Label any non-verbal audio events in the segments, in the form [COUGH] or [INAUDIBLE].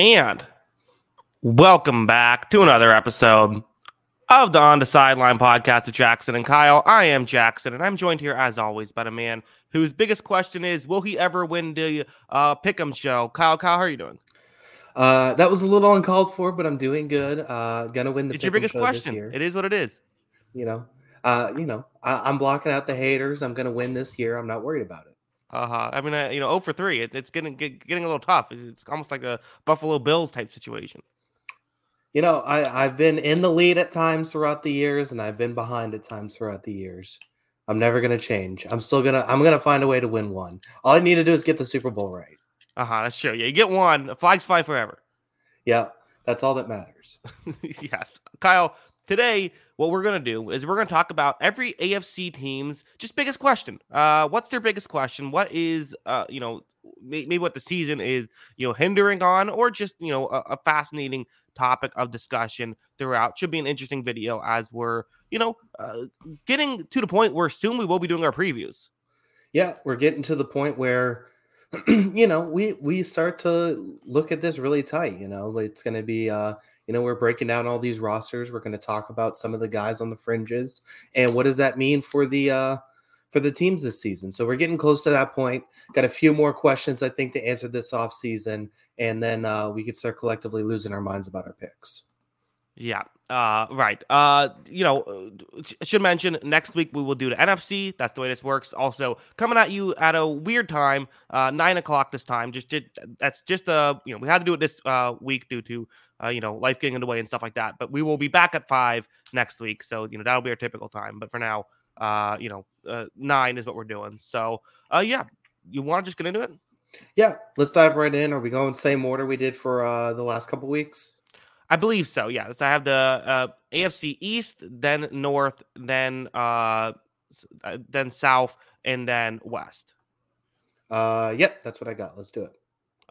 And welcome back to another episode of the On the Sideline podcast with Jackson and Kyle. I am Jackson, and I'm joined here, as always, by a man whose biggest question is Will he ever win the uh, Pick'em show? Kyle, Kyle, how are you doing? Uh, that was a little uncalled for, but I'm doing good. Uh, gonna win the. It's your biggest show this question. year. It is what it is. You know, uh, you know, I, I'm blocking out the haters. I'm gonna win this year. I'm not worried about it. Uh huh. I mean, uh, you know, 0 for 3. It, it's getting get, getting a little tough. It's almost like a Buffalo Bills type situation. You know, I I've been in the lead at times throughout the years, and I've been behind at times throughout the years. I'm never gonna change. I'm still gonna. I'm gonna find a way to win one. All I need to do is get the Super Bowl right. Uh huh. That's true. Yeah, you get one. The flags fly forever. Yeah, that's all that matters. [LAUGHS] yes. Kyle, today what we're going to do is we're going to talk about every AFC team's just biggest question. Uh what's their biggest question? What is uh you know maybe what the season is, you know, hindering on or just, you know, a, a fascinating topic of discussion throughout. Should be an interesting video as we're, you know, uh, getting to the point where soon we will be doing our previews. yeah, we're getting to the point where [CLEARS THROAT] you know we we start to look at this really tight. You know, it's going to be uh you know we're breaking down all these rosters. We're going to talk about some of the guys on the fringes and what does that mean for the uh for the teams this season. So we're getting close to that point. Got a few more questions I think to answer this off season, and then uh we could start collectively losing our minds about our picks. Yeah. Uh, right. Uh, you know, uh, should mention next week we will do the NFC. That's the way this works. Also coming at you at a weird time, uh, nine o'clock this time. Just, just that's just uh, you know, we had to do it this uh week due to uh, you know, life getting in the way and stuff like that. But we will be back at five next week, so you know that'll be our typical time. But for now, uh, you know, uh, nine is what we're doing. So, uh, yeah, you want to just get into it? Yeah, let's dive right in. Are we going same order we did for uh the last couple weeks? I believe so. Yeah, so I have the uh, AFC East, then North, then uh, uh, then South, and then West. Uh, yep, that's what I got. Let's do it.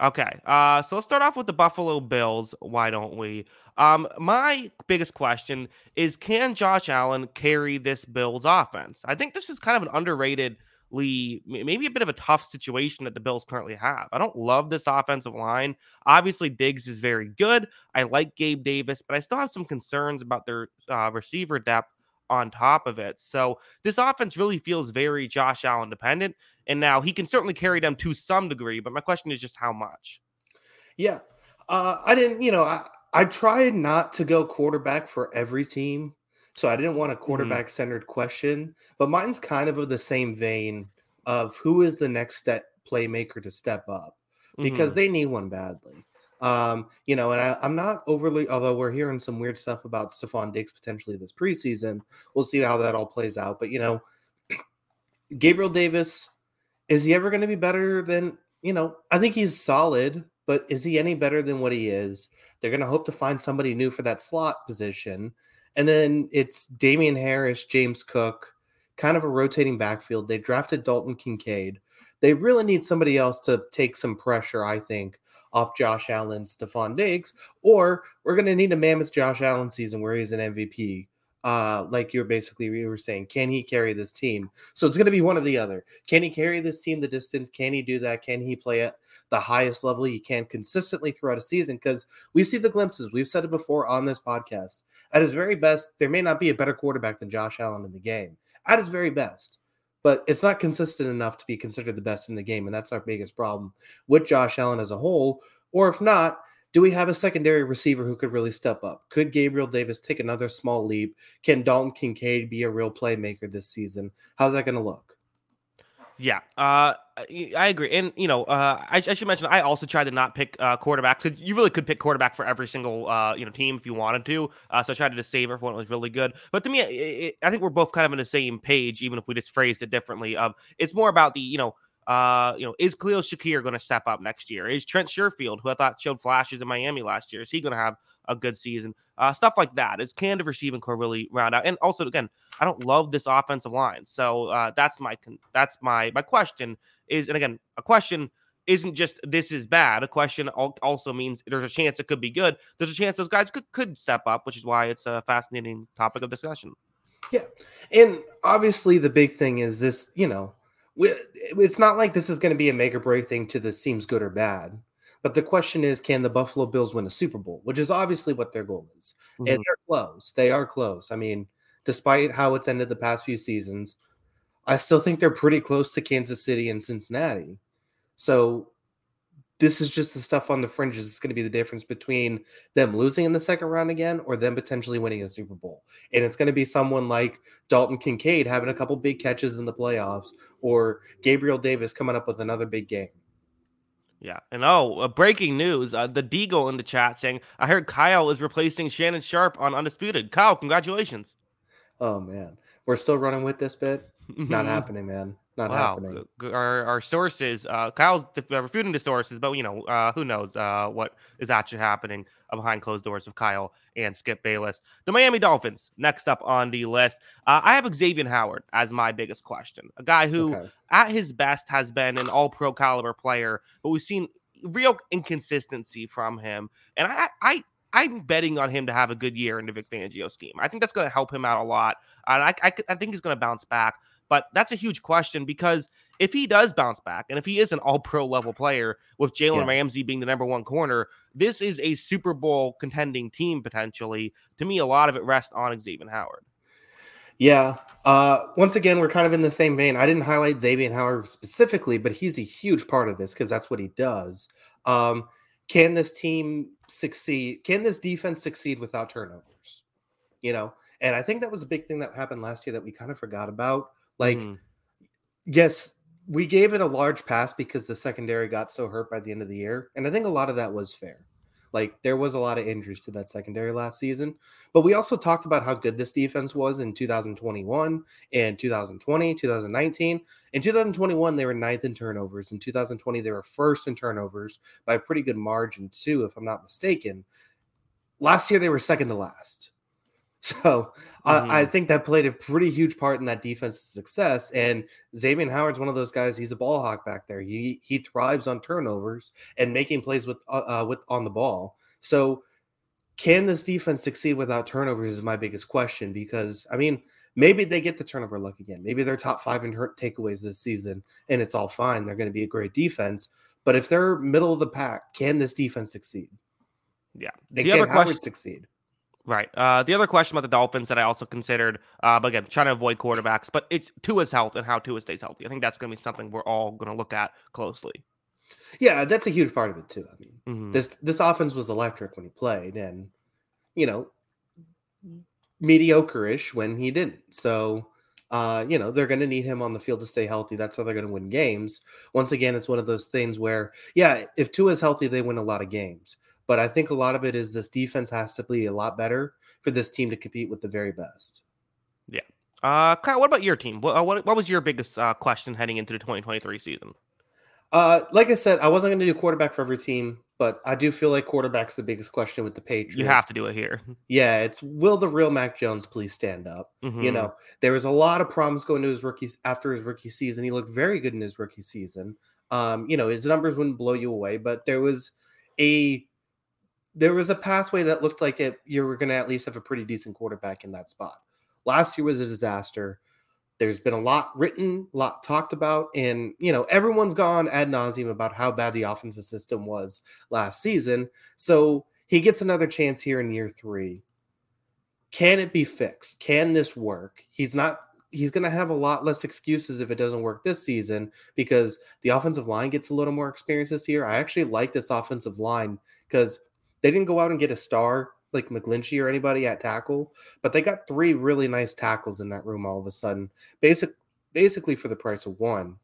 Okay, uh, so let's start off with the Buffalo Bills. Why don't we? Um, my biggest question is: Can Josh Allen carry this Bills offense? I think this is kind of an underrated. Maybe a bit of a tough situation that the Bills currently have. I don't love this offensive line. Obviously, Diggs is very good. I like Gabe Davis, but I still have some concerns about their uh, receiver depth on top of it. So this offense really feels very Josh Allen dependent. And now he can certainly carry them to some degree, but my question is just how much. Yeah. Uh, I didn't, you know, I, I tried not to go quarterback for every team. So I didn't want a quarterback centered question, but mine's kind of of the same vein of who is the next step playmaker to step up because Mhm. they need one badly. Um, you know, and I, I'm not overly, although we're hearing some weird stuff about Stefon Diggs potentially this preseason. We'll see how that all plays out. But, you know, [CLEARS THROAT] Gabriel Davis, is he ever going to be better than, you know, I think he's solid, but is he any better than what he is? They're going to hope to find somebody new for that slot position. And then it's Damien Harris, James Cook, kind of a rotating backfield. They drafted Dalton Kincaid. They really need somebody else to take some pressure, I think, off Josh Allen, Stefon Diggs, or we're going to need a mammoth Josh Allen season where he's an MVP uh like you're basically you were saying can he carry this team? So it's going to be one or the other. Can he carry this team the distance? Can he do that? Can he play at the highest level he can consistently throughout a season? Because we see the glimpses. We've said it before on this podcast. At his very best there may not be a better quarterback than josh allen in the game. At his very best. But it's not consistent enough to be considered the best in the game and that's our biggest problem with josh allen as a whole or if not do we have a secondary receiver who could really step up? Could Gabriel Davis take another small leap? Can Dalton Kincaid be a real playmaker this season? How's that going to look? Yeah, uh, I agree, and you know, uh, I, I, should mention I also tried to not pick uh, quarterback because you really could pick quarterback for every single uh, you know team if you wanted to. Uh, so I tried to save it for when it was really good. But to me, it, it, I think we're both kind of on the same page, even if we just phrased it differently. Um, it's more about the you know uh, you know, is Khalil Shakir going to step up next year? Is Trent Sherfield, who I thought showed flashes in Miami last year, is he going to have a good season? Uh, stuff like that. Is can the receiving core really round out? And also, again, I don't love this offensive line, so uh, that's my that's my my question is, and again, a question isn't just this is bad. A question also means there's a chance it could be good. There's a chance those guys could could step up, which is why it's a fascinating topic of discussion. Yeah, and obviously the big thing is this. You know, it's not like this is going to be a make or break thing to this seems good or bad. But the question is, can the Buffalo Bills win a Super Bowl? Which is obviously what their goal is. Mm-hmm. And they're close. They are close. I mean, despite how it's ended the past few seasons, I still think they're pretty close to Kansas City and Cincinnati. So this is just the stuff on the fringes. It's going to be the difference between them losing in the second round again or them potentially winning a Super Bowl. And it's going to be someone like Dalton Kincaid having a couple big catches in the playoffs or Gabriel Davis coming up with another big game. Yeah. And oh, uh, breaking news. Uh, the Deagle in the chat saying, I heard Kyle is replacing Shannon Sharpe on Undisputed. Kyle, congratulations. Oh, man. We're still running with this bit. Not happening, man. Not wow. happening. Our, our sources, uh, Kyle's refuting the sources, but you know, uh, who knows uh, what is actually happening behind closed doors of Kyle and Skip Bayless. The Miami Dolphins, next up on the list. Uh, I have Xavier Howard as my biggest question. A guy who, okay. at his best, has been an all pro caliber player, but we've seen real inconsistency from him. And I, I, I'm betting on him to have a good year in the Vic Fangio scheme. I think that's going to help him out a lot. And I, I, I think he's going to bounce back. But that's a huge question because if he does bounce back and if he is an all pro level player with Jalen yeah. Ramsey being the number one corner, this is a Super Bowl contending team potentially. To me, a lot of it rests on Xavier Howard. Yeah. Uh, once again, we're kind of in the same vein. I didn't highlight Xavier Howard specifically, but he's a huge part of this because that's what he does. Um, can this team succeed? Can this defense succeed without turnovers? You know, and I think that was a big thing that happened last year that we kind of forgot about. Like, mm. yes, we gave it a large pass because the secondary got so hurt by the end of the year. And I think a lot of that was fair. Like, there was a lot of injuries to that secondary last season. But we also talked about how good this defense was in 2021 and 2020, 2019. In 2021, they were ninth in turnovers. In 2020, they were first in turnovers by a pretty good margin, too, if I'm not mistaken. Last year, they were second to last. [LAUGHS] So mm-hmm. I think that played a pretty huge part in that defense's success. And Xavier Howard's one of those guys. He's a ball hawk back there. He he thrives on turnovers and making plays with uh, uh, with on the ball. So can this defense succeed without turnovers? Is my biggest question because I mean maybe they get the turnover luck again. Maybe they're top five in takeaways this season, and it's all fine. They're going to be a great defense. But if they're middle of the pack, can this defense succeed? Yeah. And the can Howard question- succeed? Right. Uh, the other question about the Dolphins that I also considered, uh, but again, trying to avoid quarterbacks, but it's Tua's health and how Tua stays healthy. I think that's going to be something we're all going to look at closely. Yeah, that's a huge part of it too. I mean, mm-hmm. this this offense was electric when he played, and you know, mediocre-ish when he didn't. So, uh, you know, they're going to need him on the field to stay healthy. That's how they're going to win games. Once again, it's one of those things where, yeah, if Tua's healthy, they win a lot of games. But I think a lot of it is this defense has to be a lot better for this team to compete with the very best. Yeah. Uh, Kyle, what about your team? What, uh, what, what was your biggest uh, question heading into the 2023 season? Uh, like I said, I wasn't going to do quarterback for every team. but I do feel like quarterback's the biggest question with the Patriots. You have to do it here. [LAUGHS] Yeah, it's will the real Mac Jones please stand up? You Mhm. know, there was a lot of problems going to his rookies after his rookie season. He looked very good in his rookie season. Um, you know, his numbers wouldn't blow you away, but there was a there was a pathway that looked like it you were going to at least have a pretty decent quarterback in that spot. Last year was a disaster. There's been a lot written, a lot talked about, and you know everyone's gone ad nauseum about how bad the offensive system was last season. So he gets another chance here in year three. Can it be fixed? Can this work? He's not. He's going to have a lot less excuses if it doesn't work this season because the offensive line gets a little more experience this year. I actually like this offensive line because they didn't go out and get a star like McGlinchey or anybody at tackle, but they got three really nice tackles in that room all of a sudden. Basic, basically for the price of one.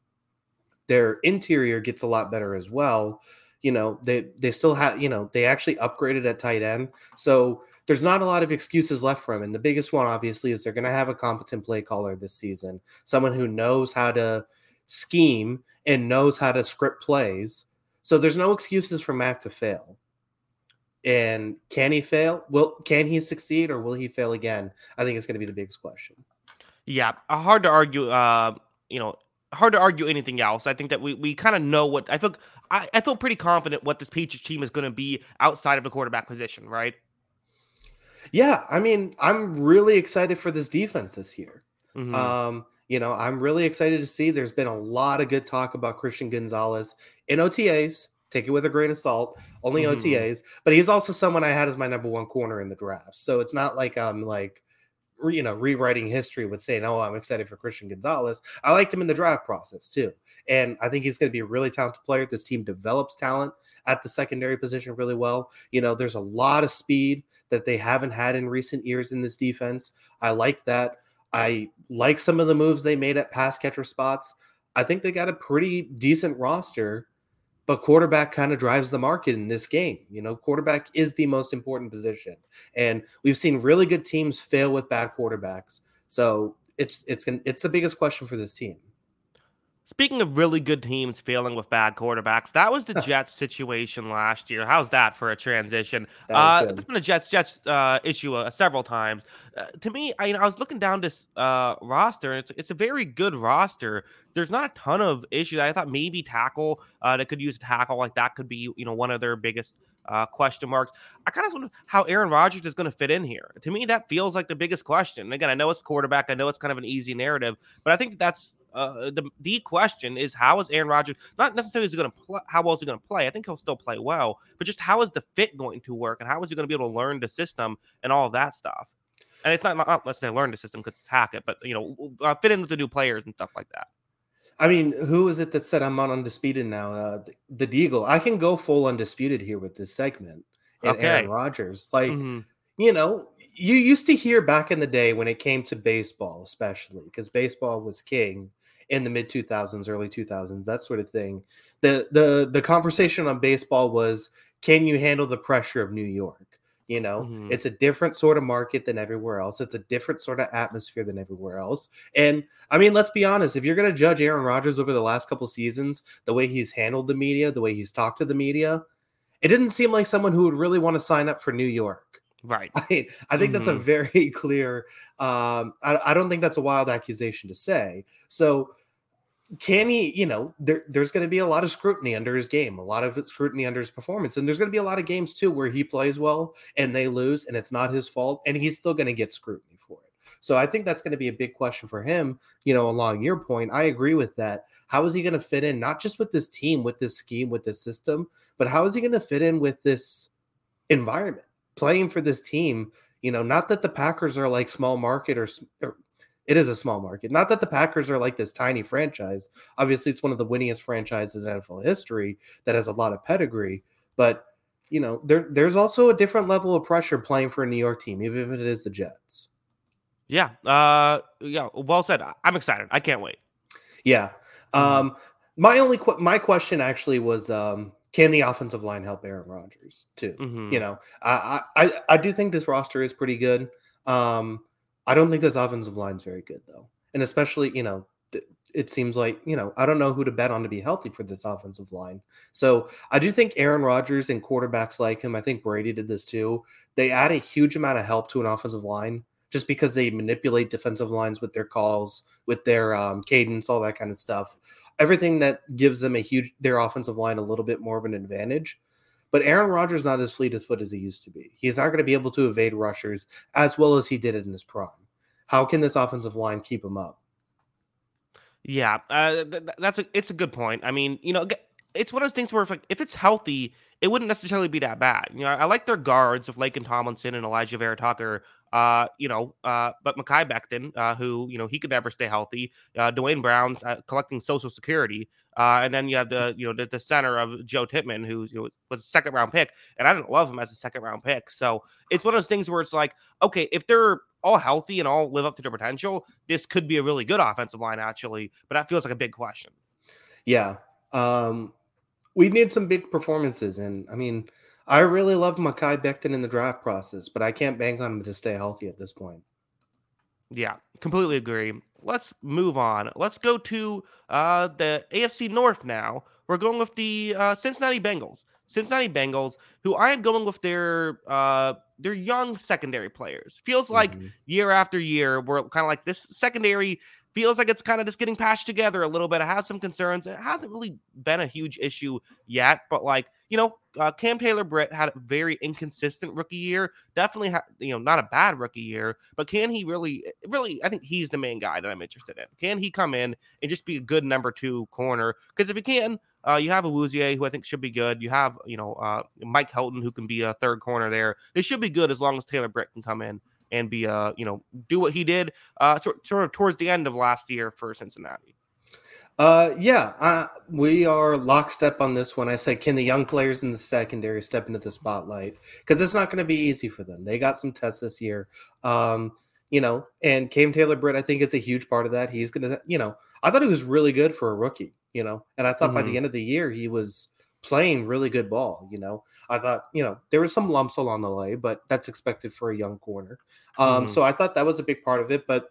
Their interior gets a lot better as well. You know, they they still have, you know, they actually upgraded at tight end. So there's not a lot of excuses left for him. And the biggest one, obviously, is they're going to have a competent play caller this season, someone who knows how to scheme and knows how to script plays. So there's no excuses for Mac to fail. And can he fail? Will can he succeed or will he fail again? I think it's going to be the biggest question. Yeah, uh, hard to argue. Uh, you know, hard to argue anything else. I think that we we kind of know what I feel. I, I feel pretty confident what this Patriots team is going to be outside of the quarterback position, right? Yeah, I mean, I'm really excited for this defense this year. Mhm. Um, you know, I'm really excited to see. There's been a lot of good talk about Christian Gonzalez in OTAs. Take it with a grain of salt. Only Mhm. OTAs, but he's also someone I had as my number one corner in the draft. So it's not like I'm like, you know, rewriting history with saying, "Oh, I'm excited for Christian Gonzalez." I liked him in the draft process too, and I think he's going to be a really talented player. This team develops talent at the secondary position really well. You know, there's a lot of speed that they haven't had in recent years in this defense. I like that. I like some of the moves they made at pass catcher spots. I think they got a pretty decent roster, but quarterback kind of drives the market in this game. You know, quarterback is the most important position. And we've seen really good teams fail with bad quarterbacks. So it's it's it's the biggest question for this team. Speaking of really good teams failing with bad quarterbacks, that was the [LAUGHS] Jets situation last year. How's that for a transition? That Uh, it's been a Jets Jets uh, issue uh, several times. Uh, to me, I, you know, I was looking down this uh, roster, and it's it's a very good roster. There's not a ton of issues. I thought maybe tackle uh, that could use a tackle like that could be you know one of their biggest uh, question marks. I kind of wonder how Aaron Rodgers is going to fit in here. To me, that feels like the biggest question. Again, I know it's quarterback. I know it's kind of an easy narrative, but I think that's uh, the the question is how is Aaron Rodgers not necessarily is he going to play? How well is he going to play? I think he'll still play well, but just how is the fit going to work, and how is he going to be able to learn the system and all that stuff? And it's not, not let's say learn the system because it's hack it, but you know uh, fit in with the new players and stuff like that. I mean, who is it that said I'm on undisputed now? Uh, the, the Deagle. I can go full undisputed here with this segment. And Okay. Aaron Rodgers. Like, Mhm. you know, you used to hear back in the day when it came to baseball, especially because baseball was king in the mid 2000s, early 2000s, that sort of thing. The the the conversation on baseball was, can you handle the pressure of New York? You know, Mhm. it's a different sort of market than everywhere else. It's a different sort of atmosphere than everywhere else. And I mean, let's be honest. If you're going to judge Aaron Rodgers over the last couple seasons, the way he's handled the media, the way he's talked to the media, it didn't seem like someone who would really want to sign up for New York. Right. [LAUGHS] I, mean, I think that's a Mhm. very [LAUGHS] clear. Um, I, I don't think that's a wild accusation to say. So, can he? You know, there, there's going to be a lot of scrutiny under his game, a lot of scrutiny under his performance, and there's going to be a lot of games too where he plays well and they lose, and it's not his fault, and he's still going to get scrutiny for it. So, I think that's going to be a big question for him. You know, along your point, I agree with that. How is he going to fit in, not just with this team, with this scheme, with this system, but how is he going to fit in with this environment? Playing for this team, you know, not that the Packers are like small market or, or it is a small market. Not that the Packers are like this tiny franchise. Obviously, it's one of the winningest franchises in NFL history that has a lot of pedigree, but you know, there there's also a different level of pressure playing for a New York team, even if it is the Jets. Yeah. Uh. Yeah. Well said. I'm excited. I can't wait. Yeah. Mhm. Um my only que- my question actually was um can the offensive line help Aaron Rodgers too? Mhm. You know, I, I I- I do think this roster is pretty good. Um, I don't think this offensive line is very good though, and especially you know, it seems like you know I don't know who to bet on to be healthy for this offensive line. So I do think Aaron Rodgers and quarterbacks like him. I think Brady did this too. They add a huge amount of help to an offensive line just because they manipulate defensive lines with their calls, with their um, cadence, all that kind of stuff. Everything that gives them a huge their offensive line a little bit more of an advantage. But Aaron Rodgers not as fleet of foot as he used to be. He's not going to be able to evade rushers as well as he did it in his prime. How can this offensive line keep him up? Yeah, uh, th- th- that's a it's a good point. I mean, you know, it's one of those things where if, like, if it's healthy, it wouldn't necessarily be that bad. You know, I, I like their guards of Laken Tomlinson and Elijah Vera-Tucker. Uh, you know, uh, but Mekhi Becton, uh, who you know he could never stay healthy. Uh, Duane Brown's uh, collecting Social Security, uh, and then you have the you know the, the center of Joe Tippmann, who's you know, was a second round pick, and I didn't love him as a second round pick. So it's one of those things where it's like, okay, if they're all healthy and all live up to their potential, this could be a really good offensive line actually. But that feels like a big question. Yeah, um, we need some big performances, and I mean, I really love Mekhi Becton in the draft process, but I can't bank on him to stay healthy at this point. Yeah, completely agree. Let's move on. Let's go to uh, the AFC North now. We're going with the uh, Cincinnati Bengals. Cincinnati Bengals, who I am going with their uh, their young secondary players. Feels like mm-hmm. year after year, we're kind of like this secondary feels like it's kind of just getting patched together a little bit. It has some concerns. It hasn't really been a huge issue yet, but like you know, uh, Cam Taylor Britt had a very inconsistent rookie year. Definitely, ha- you know, not a bad rookie year, but can he really, really? I think he's the main guy that I'm interested in. Can he come in and just be a good number two corner? Because if he can, uh, you have a Awuzie, who I think should be good. You have, you know, uh, Mike Hilton, who can be a third corner there. They should be good as long as Taylor Britt can come in and be uh you know do what he did uh sort of towards the end of last year for Cincinnati. Uh yeah, uh, we are lockstep on this one. I said, can the young players in the secondary step into the spotlight? Because it's not going to be easy for them. They got some tests this year. Um, you know, and Cam Taylor Britt, I think, is a huge part of that. He's gonna, you know, I thought he was really good for a rookie, you know, and I thought mm-hmm. by the mm-hmm. end of the year he was playing really good ball. You know, I thought you know there was some lumps along the way, but that's expected for a young corner. Um, mm. So I thought that was a big part of it. But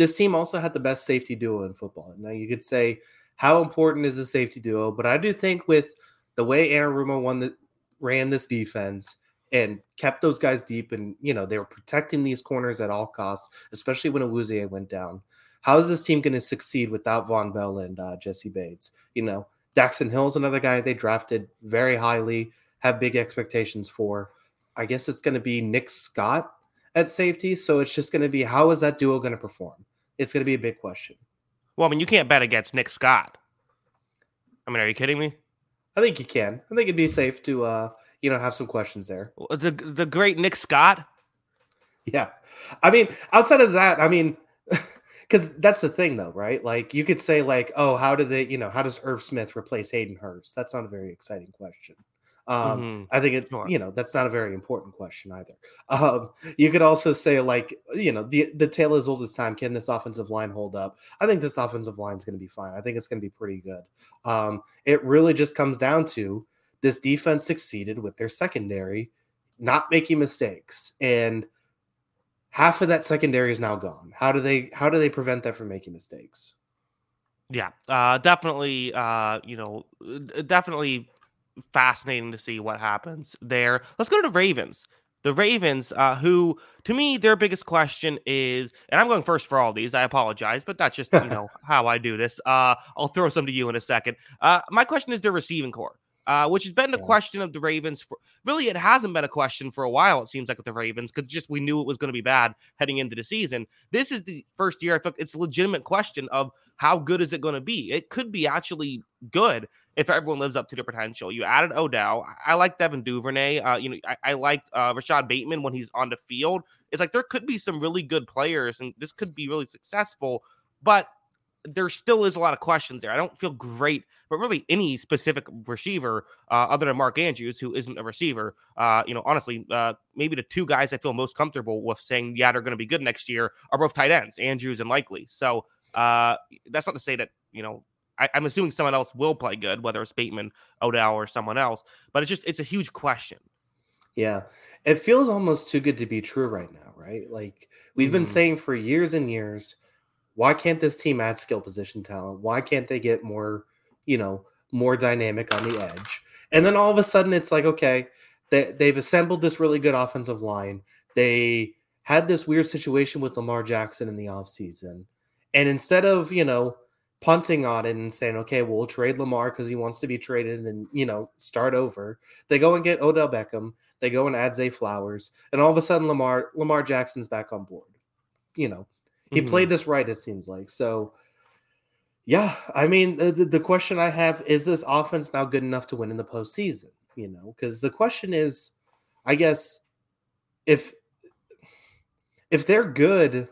this team also had the best safety duo in football. Now you could say how important is the safety duo, but I do think with the way Anarumo won the ran this defense and kept those guys deep, and you know they were protecting these corners at all costs, especially when Awuzie went down. How is this team going to succeed without Vonn Bell and uh, Jessie Bates? You know, Daxton Hill's another guy they drafted very highly, have big expectations for. I guess it's going to be Nick Scott at safety. So it's just going to be how is that duo going to perform? It's going to be a big question. Well, I mean, you can't bet against Nick Scott. I mean, are you kidding me? I think you can. I think it'd be safe to, uh, you know, have some questions there. The the great Nick Scott. Yeah, I mean, outside of that, I mean, [LAUGHS] because that's the thing though right like you could say like oh how do they you know how does irv smith replace hayden hurst that's not a very exciting question um, mm-hmm. I think it, sure. you know, that's not a very important question either. [LAUGHS] Um, you could also say, like, you know, the the tale is old as time. Can this offensive line hold up? I think this offensive line is going to be fine. I think it's going to be pretty good. Um, it really just comes down to this defense succeeded with their secondary not making mistakes, and half of that secondary is now gone. How do they how do they prevent that from making mistakes? Yeah, uh, definitely. Uh, you know, definitely fascinating to see what happens there. Let's go to the Ravens. The Ravens, uh, who to me their biggest question is, and I'm going first for all these. I apologize, but that's just you know [LAUGHS] how I do this. Uh, I'll throw some to you in a second. Uh, my question is their receiving core uh, which has been the yeah. question of the Ravens. For really, it hasn't been a question for a while. It seems like with the Ravens because just we knew it was going to be bad heading into the season. This is the first year I think it's a legitimate question of how good is it going to be. It could be actually good if everyone lives up to their potential. You added Odell. I like Devin Duvernay. Uh, you know, I, I like uh, Rashod Bateman when he's on the field. It's like there could be some really good players, and this could be really successful. But there still is a lot of questions there. I don't feel great, but really any specific receiver uh, other than Mark Andrews, who isn't a receiver, uh, you know, honestly, uh, maybe the two guys I feel most comfortable with saying, yeah, they're going to be good next year are both tight ends, Andrews and Likely. So uh, that's not to say that, you know, I, am assuming someone else will play good, whether it's Bateman, Odell, or someone else, but it's just, it's a huge question. Yeah. It feels almost too good to be true right now, right? Like we've mm. been mm-hmm. saying for years and years – why can't this team add skill position talent? Why can't they get more, you know, more dynamic on the edge? And then all of a sudden it's like, okay, they, they've assembled this really good offensive line. They had this weird situation with Lamar Jackson in the offseason. And instead of, you know, punting on it and saying, okay, well, trade Lamar because he wants to be traded and, you know, start over, they go and get Odell Beckham. They go and add Zay Flowers. And all of a sudden, Lamar Lamar Jackson's back on board. You know, he Mhm. played this right, it seems like. So, yeah, I mean, the, the- the question I have is this offense now good enough to win in the postseason? You know, because the question is, I guess, if if they're good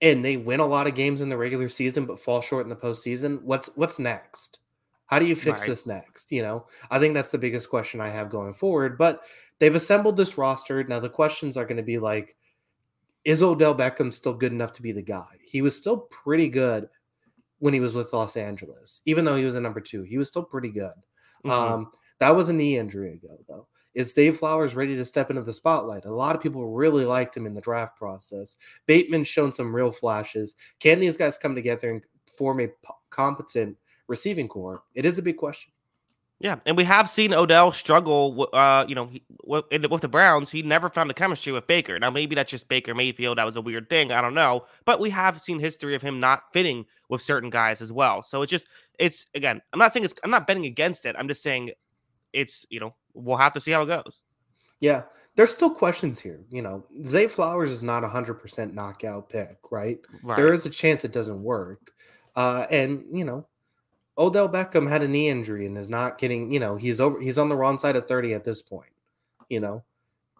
and they win a lot of games in the regular season but fall short in the postseason, what's what's next? How do you fix Right. this next? You know, I think that's the biggest question I have going forward. But they've assembled this roster. Now the questions are going to be like, is Odell Beckham still good enough to be the guy? He was still pretty good when he was with Los Angeles, even though he was a number two. He was still pretty good. Mhm. Um, that was a knee injury ago, though. Is Zay Flowers ready to step into the spotlight? A lot of people really liked him in the draft process. Bateman's shown some real flashes. Can these guys come together and form a competent receiving core? It is a big question. Yeah, and we have seen Odell struggle. Uh, you know, he, w- in- with the Browns, he never found a chemistry with Baker. Now, maybe that's just Baker Mayfield. That was a weird thing. I don't know, but we have seen history of him not fitting with certain guys as well. So it's just, it's again, I'm not saying it's, I'm not betting against it. I'm just saying, it's you know, we'll have to see how it goes. Yeah, there's still questions here. You know, Zay Flowers is not a 100% knockout pick, right? Right. There is a chance it doesn't work. Uh, and, you know, Odell Beckham had a knee injury and is not getting, you know, he's over he's on the wrong side of 30 at this point. You know,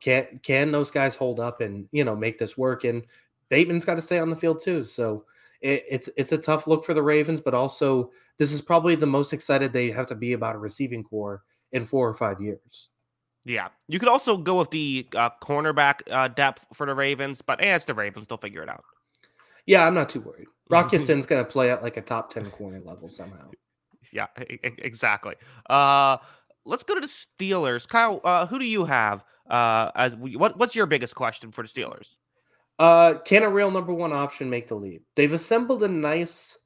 can can those guys hold up and, you know, make this work? And Bateman's got to stay on the field too. So it, it's it's a tough look for the Ravens, but also this is probably the most excited they have to be about a receiving core in four or five years. Yeah, you could also go with the uh, cornerback uh, depth for the Ravens, but eh, it's the Ravens. They'll figure it out. Yeah, I'm not too worried. Rock Ya-Sin's [LAUGHS] going to play at like a top 10 corner level somehow. Yeah, e- exactly. Uh, let's go to the Steelers. Kyle, uh, who do you have uh, as we, what? What's your biggest question for the Steelers? Uh, can a real number one option make the leap? They've assembled a nice.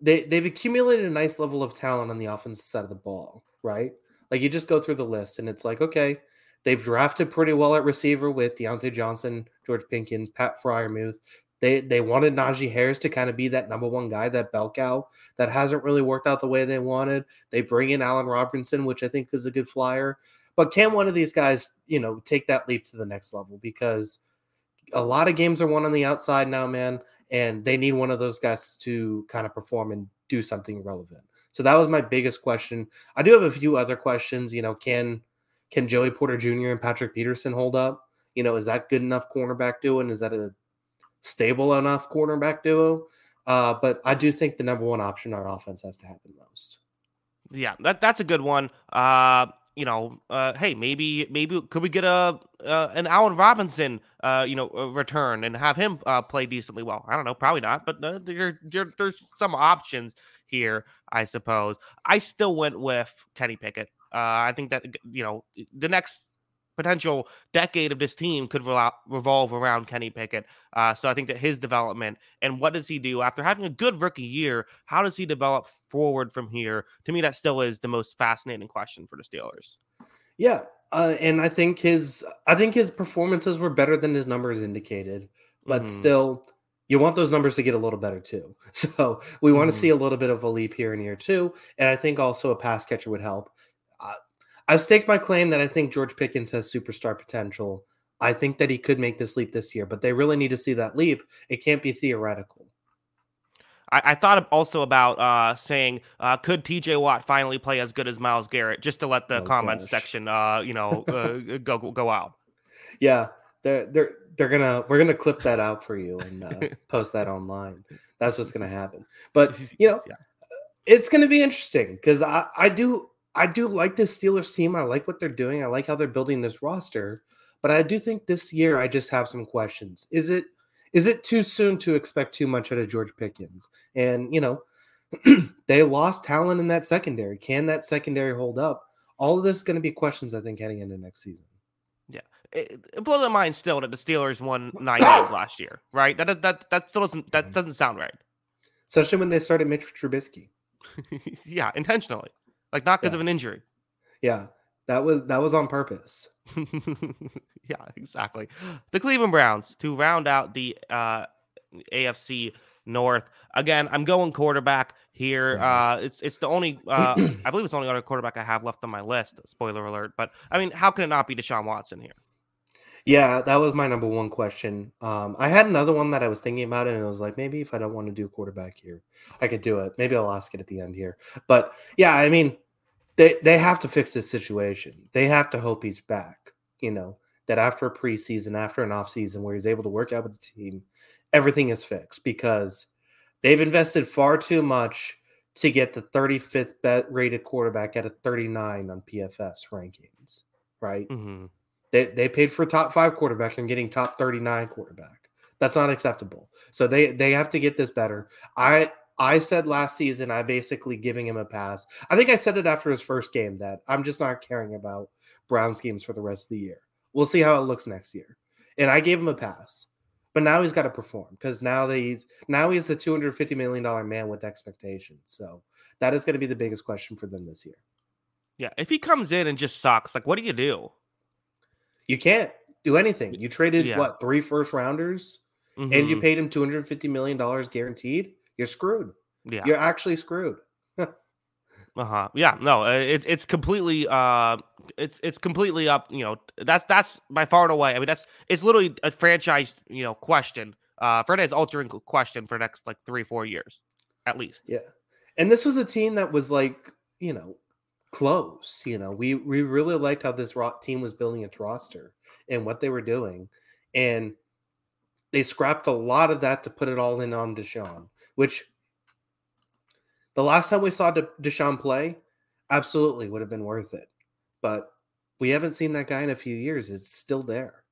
They they've accumulated a nice level of talent on the offensive side of the ball, right? Like you just go through the list, and it's like, okay, they've drafted pretty well at receiver with Diontae Johnson, George Pickens, Pat Freiermuth. They they wanted Najee Harris to kind of be that number one guy, that bell cow. That hasn't really worked out the way they wanted. They bring in Allen Robinson, which I think is a good flyer. But can one of these guys, you know, take that leap to the next level? Because a lot of games are won on the outside now, man, and they need one of those guys to kind of perform and do something relevant. So that was my biggest question. I do have a few other questions. You know, can can Joey Porter Jr. and Patrick Peterson hold up? You know, is that good enough cornerback duo, and is that a stable enough cornerback duo? Uh, but I do think the number one option on offense has to happen most. Yeah, that that's a good one. Uh, you know, uh, hey, maybe maybe could we get a uh, an Allen Robinson, uh, you know, uh, return and have him uh, play decently well? I don't know, probably not, but uh, there, there there's some options here, I suppose. I still went with Kenny Pickett. Uh, I think that you know the next potential decade of this team could revolve around Kenny Pickett. Uh, so I think that his development and what does he do after having a good rookie year? How does he develop forward from here? To me, that still is the most fascinating question for the Steelers. Yeah, uh, and I think his I think his performances were better than his numbers indicated, but Mhm. still, you want those numbers to get a little better too. [LAUGHS] So we want to Mhm. see a little bit of a leap here in year two, and I think also a pass catcher would help. I've staked my claim that I think George Pickens has superstar potential. I think that he could make this leap this year, but they really need to see that leap. It can't be theoretical. I, I thought also about uh, saying, uh, could TJ Watt finally play as good as Myles Garrett, just to let the Oh, comments gosh. section, uh, you know, uh, [LAUGHS] go go out. Yeah, they're they're they're gonna we're gonna clip that out for you and uh, [LAUGHS] post that online. That's what's gonna happen. But [LAUGHS] you know, Yeah. it's gonna be interesting because I I do I do like this Steelers team. I like what they're doing. I like how they're building this roster. But I do think this year I just have some questions. Is it is it too soon to expect too much out of George Pickens? And you know, [CLEARS THROAT] they lost talent in that secondary. Can that secondary hold up? All of this is going to be questions I think heading into next season. It, it blows my mind still that the Steelers won nine games [CLEARS THROAT] last year, right? That that that, that still doesn't that doesn't sound right. Especially when they started Mitch Trubisky. [LAUGHS] yeah, intentionally, like not because Yeah. of an injury. Yeah, that was that was on purpose. [LAUGHS] yeah, exactly. The Cleveland Browns to round out the uh, AFC North. Again, I'm going quarterback here. Uh, it's it's the only uh, [CLEARS THROAT] I believe it's the only other quarterback I have left on my list. Spoiler alert! But I mean, how can it not be Deshaun Watson here? Yeah, that was my number one question. Um, I had another one that I was thinking about, and it was like maybe if I don't want to do quarterback here, I could do it. Maybe I'll ask it at the end here. But yeah, I mean, they they have to fix this situation. They have to hope he's back. You know that after a preseason, after an off season where he's able to work out with the team, everything is fixed because they've invested far too much to get the 35th bet rated quarterback at a 39 on PFF's rankings. Right. hmm They they paid for a top five quarterback and getting top 39 quarterback. That's not acceptable. So they they have to get this better. I I said last season I basically giving him a pass. I think I said it after his first game that I'm just not caring about Browns games for the rest of the year. We'll see how it looks next year. And I gave him a pass. But now he's got to perform because now that he's now he's the 250 million dollar man with expectations. So that is going to be the biggest question for them this year. Yeah, if he comes in and just sucks, like what do you do? You can't do anything. You traded Yeah. what three first rounders? and you Mhm. paid him two hundred fifty million dollars guaranteed, you're screwed. yeah, You're actually screwed. [LAUGHS] Uh huh. Yeah. No. uh, It's it's completely uh it's it's completely up. You know that's that's by far and away. I mean that's it's literally a franchise you know question. Uh, franchise altering question for the next like three four years, at least. Yeah, and this was a team that was like you know close. You know, we we really liked how this team was building its roster and what they were doing, and they scrapped a lot of that to put it all in on Deshaun. Which the last time we saw De- Deshaun play, absolutely would have been worth it, but we haven't seen that guy in a few years. It's still there.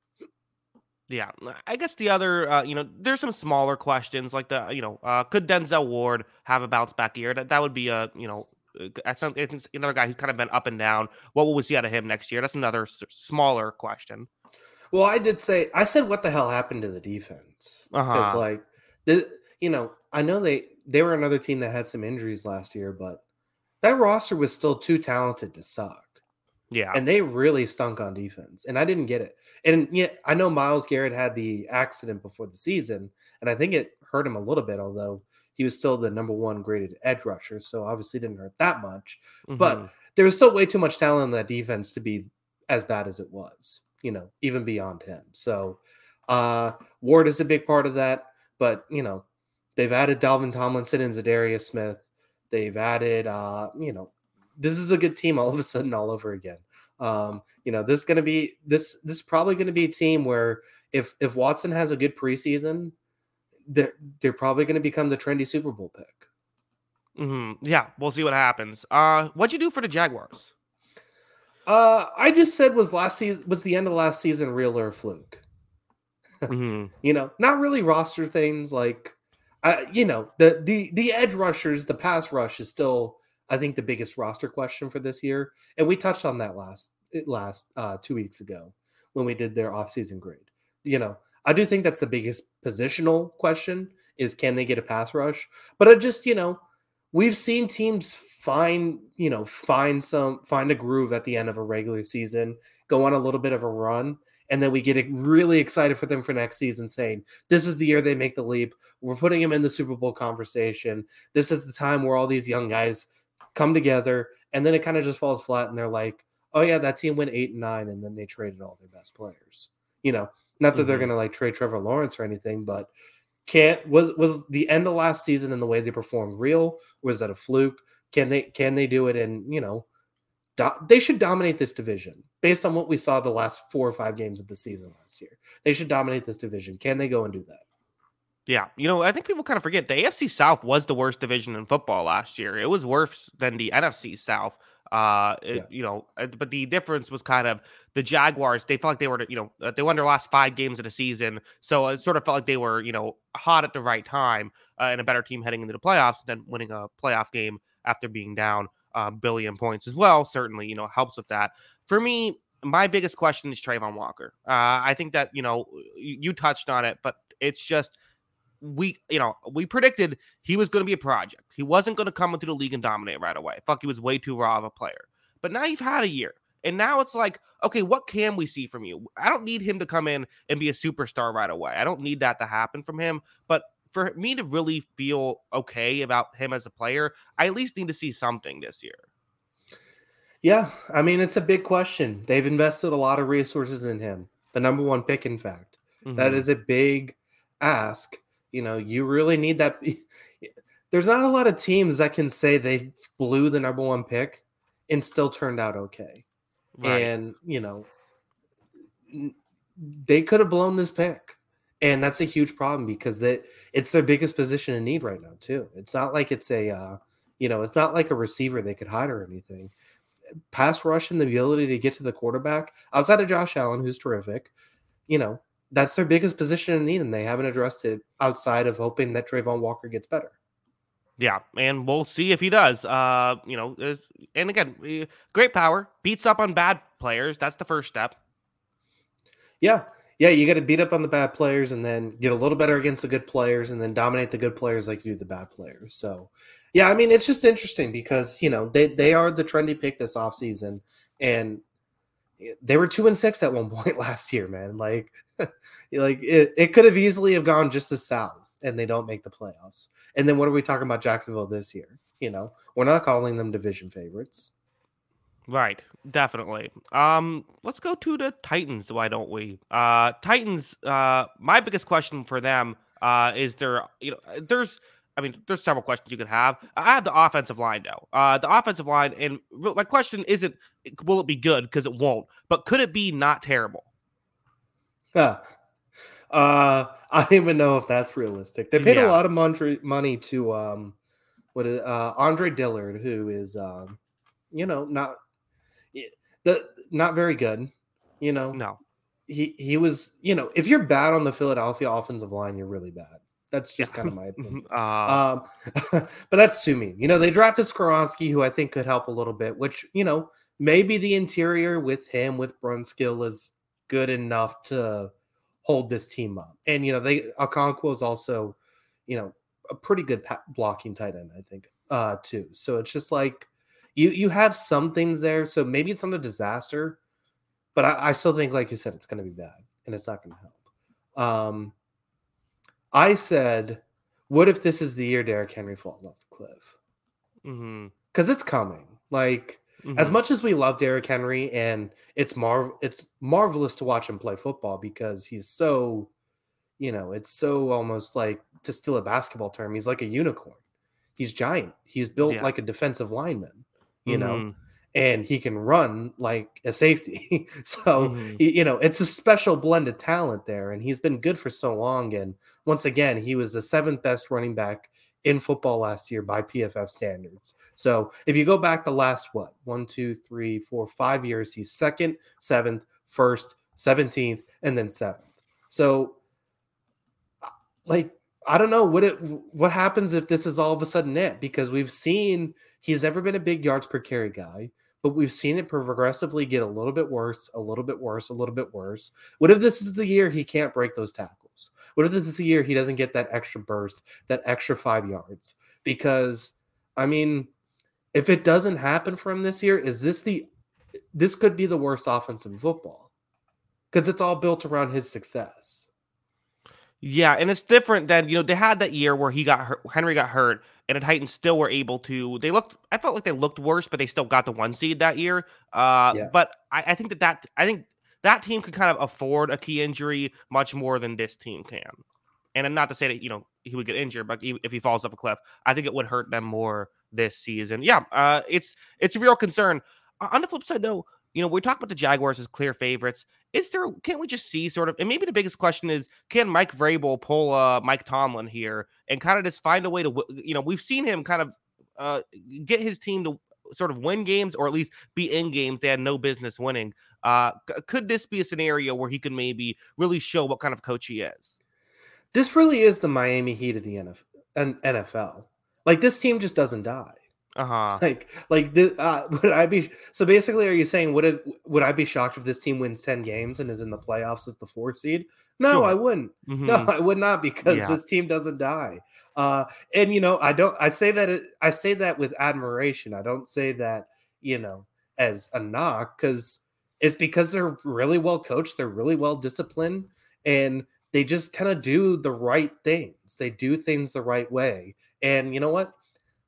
Yeah, I guess the other, uh, you know, there's some smaller questions like the, you know, uh, could Denzel Ward have a bounce back year? That that would be a, you know, uh, that's some- I think another guy who's kind of been up and down. What will we see out of him next year? That's another s- smaller question. Well, I did say I said what the hell happened to the defense because Uh-huh. like the you know I know they they were another team that had some injuries last year, but that roster was still too talented to suck, Yeah, and they really stunk on defense, and I didn't get it. And yet I know Myles Garrett had the accident before the season, and I think it hurt him a little bit, although he was still the number one graded edge rusher, so obviously didn't hurt that much. But Mhm. there was still way too much talent in that defense to be as bad as it was, you know, even beyond him. So uh Ward is a big part of that, but you know, they've added Dalvin Tomlinson and Za'Darius Smith. They've added uh, you know, this is a good team all of a sudden all over again. Um, you know, this is gonna be this this is probably gonna be a team where if if Watson has a good preseason, they're they're probably gonna become the trendy Super Bowl pick. Mhm. yeah, we'll see what happens. Uh, what'd you do for the Jaguars? Uh, I just said was last season was the end of last season real or a fluke? [LAUGHS] Mhm. You know, not really roster things like, uh, you know, the the the edge rushers, the pass rush is still, I think, the biggest roster question for this year, and we touched on that last last uh, two weeks ago when we did their offseason grade. You know, I do think that's the biggest positional question is can they get a pass rush? But I just, you know, we've seen teams find, you know, find some find a groove at the end of a regular season, go on a little bit of a run, and then we get really excited for them for next season, saying this is the year they make the leap. We're putting them in the Super Bowl conversation. This is the time where all these young guys come together, and then it kind of just falls flat, and they're like, "Oh yeah, that team went eight and nine, and then they traded all their best players." You know, not that they're Mhm. going to like trade Trevor Lawrence or anything, but can't was was the end of last season and the way they performed real? Was that a fluke? Can they can they do it? And you know, do, they should dominate this division based on what we saw the last four or five games of the season last year. They should dominate this division. Can they go and do that? Yeah, you know, I think people kind of forget the AFC South was the worst division in football last year. It was worse than the NFC South. Uh, it- Yeah. you know, uh, but the difference was kind of the Jaguars. They felt like they were, you know, uh, they won their last five games of the season, so it sort of felt like they were, you know, hot at the right time uh, and a better team heading into the playoffs than winning a playoff game after being down a billion points as well. Certainly, you know, helps with that. For me, my biggest question is Travon Walker. Uh, I think that you know you, you touched on it, but it's just we you know we predicted he was going to be a project. He wasn't going to come into the league and dominate right away. Fuck, he was way too raw of a player. But now you've had a year. And now it's like, okay, what can we see from you? I don't need him to come in and be a superstar right away. I don't need that to happen from him. But for me to really feel okay about him as a player, I at least need to see something this year. Yeah, I mean it's a big question. They've invested a lot of resources in him. The number one pick, in fact, mm-hmm. that is a big ask. You know, you really need that. [LAUGHS] There's not a lot of teams that can say they blew the number one pick and still turned out okay. Right. And you know, they could have blown this pick, and that's a huge problem because that it's their biggest position in need right now too. It's not like it's a, uh, you know, it's not like a receiver they could hide or anything pass rush and the ability to get to the quarterback outside of Josh Allen, who's terrific, you know, that's their biggest position in need, and they haven't addressed it outside of hoping that Travon Walker gets better. Yeah, and we'll see if he does. Uh, you know, and again, great power beats up on bad players. That's the first step. Yeah, yeah, you got to beat up on the bad players and then get a little better against the good players and then dominate the good players like you do the bad players. So, yeah, I mean, it's just interesting because, you know, they, they are the trendy pick this offseason and they were two and six at one [LAUGHS] point last year, man. Like, [LAUGHS] like it, it could have easily have gone just as south and they don't make the playoffs. And then what are we talking about Jacksonville this year? You know, we're not calling them division favorites. Right, definitely. Um, let's go to the Titans. Why don't we? Uh, Titans. Uh, my biggest question for them uh is there. You know, there's. I mean, there's several questions you could have. I have the offensive line though. Uh, the offensive line, and my question isn't will it be good because it won't, but could it be not terrible? Yeah. Uh, [LAUGHS] I don't even know if that's realistic. They paid yeah. a lot of money to um, what is uh Andre Dillard, who is um, you know, not the not very good. You know, no. He he was, you know, if you're bad on the Philadelphia offensive line, you're really bad. That's just yeah. kind of my [LAUGHS] opinion. Uh, um, [LAUGHS] but that's too mean. You know, they drafted Skoronski, who I think could help a little bit, which, you know, maybe the interior with him, with Brunskill, is good enough to hold this team up. And, you know, they Okonkwo is also, you know, a pretty good blocking tight end, I think, uh, too. So it's just like you you have some things there, so maybe it's not a disaster, but I, I still think, like you said, it's going to be bad and it's not going to help. Um, I said, what if this is the year Derrick Henry falls off the cliff? Because mm-hmm. it's coming. Like mm-hmm. as much as we love Derrick Henry, and it's marv, it's marvelous to watch him play football because he's so, you know, it's so almost like to steal a basketball term, he's like a unicorn. He's giant. He's built yeah. like a defensive lineman you know, mm-hmm. And he can run like a safety. [LAUGHS] so, mm-hmm. you know, it's a special blend of talent there. And he's been good for so long. And once again, he was the seventh best running back in football last year by PFF standards. So if you go back the last what one, two, three, four, five years, he's second, seventh, first, 17th, and then seventh. So like I don't know what it what happens if this is all of a sudden it because we've seen he's never been a big yards per carry guy, but we've seen it progressively get a little bit worse, a little bit worse, a little bit worse. What if this is the year he can't break those tackles? What if this is the year he doesn't get that extra burst, that extra five yards? Because I mean, if it doesn't happen for him this year, is this the this could be the worst offense in football because it's all built around his success. Yeah, and it's different than you know they had that year where he got hurt, Henry got hurt, and the Titans still were able to. They looked, I felt like they looked worse, but they still got the one seed that year. Uh, yeah. But I, I think that that I think that team could kind of afford a key injury much more than this team can. And I'm not to say that you know he would get injured, but if he falls off a cliff, I think it would hurt them more this season. Yeah, uh, it's it's a real concern. On the flip side, though, you know, we talk about the Jaguars as clear favorites. Is there, can't we just see sort of, and maybe the biggest question is, can Mike Vrabel pull uh, Mike Tomlin here and kind of just find a way to, you know, we've seen him kind of uh, get his team to sort of win games or at least be in games they had no business winning. Uh, could this be a scenario where he could maybe really show what kind of coach he is? This really is the Miami Heat of the NFL. Like this team just doesn't die. Uh huh. Like, like the, uh, [LAUGHS] would I be so basically? Are you saying would it would I be shocked if this team wins ten games and is in the playoffs as the fourth seed? No, Sure. I wouldn't. No, I would not because Mm-hmm. Yeah. this team doesn't die. Uh, and you know, I don't. I say that it, I say that with admiration. I don't say that you know as a knock because it's because they're really well coached. They're really well disciplined, and they just kind of do the right things. They do things the right way. And you know what?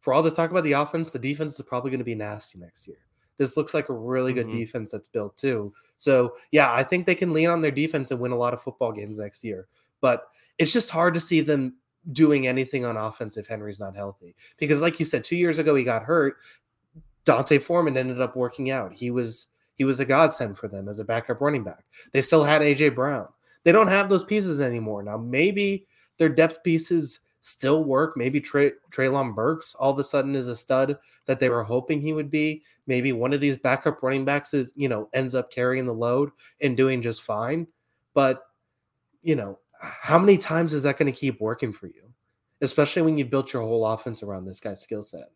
For all the talk about the offense, the defense is probably going to be nasty next year. This looks like a really good Mhm. defense that's built too. So yeah, I think they can lean on their defense and win a lot of football games next year. But it's just hard to see them doing anything on offense if Henry's not healthy. Because like you said, two years ago he got hurt. D'Onta Foreman ended up working out. He was he was a godsend for them as a backup running back. They still had AJ Brown. They don't have those pieces anymore. Now maybe their depth pieces still work. Maybe Trey, Treylon Burks all of a sudden is a stud that they were hoping he would be. Maybe one of these backup running backs is, you know, ends up carrying the load and doing just fine. But, you know, how many times is that going to keep working for you? Especially when you built your whole offense around this guy's skill set.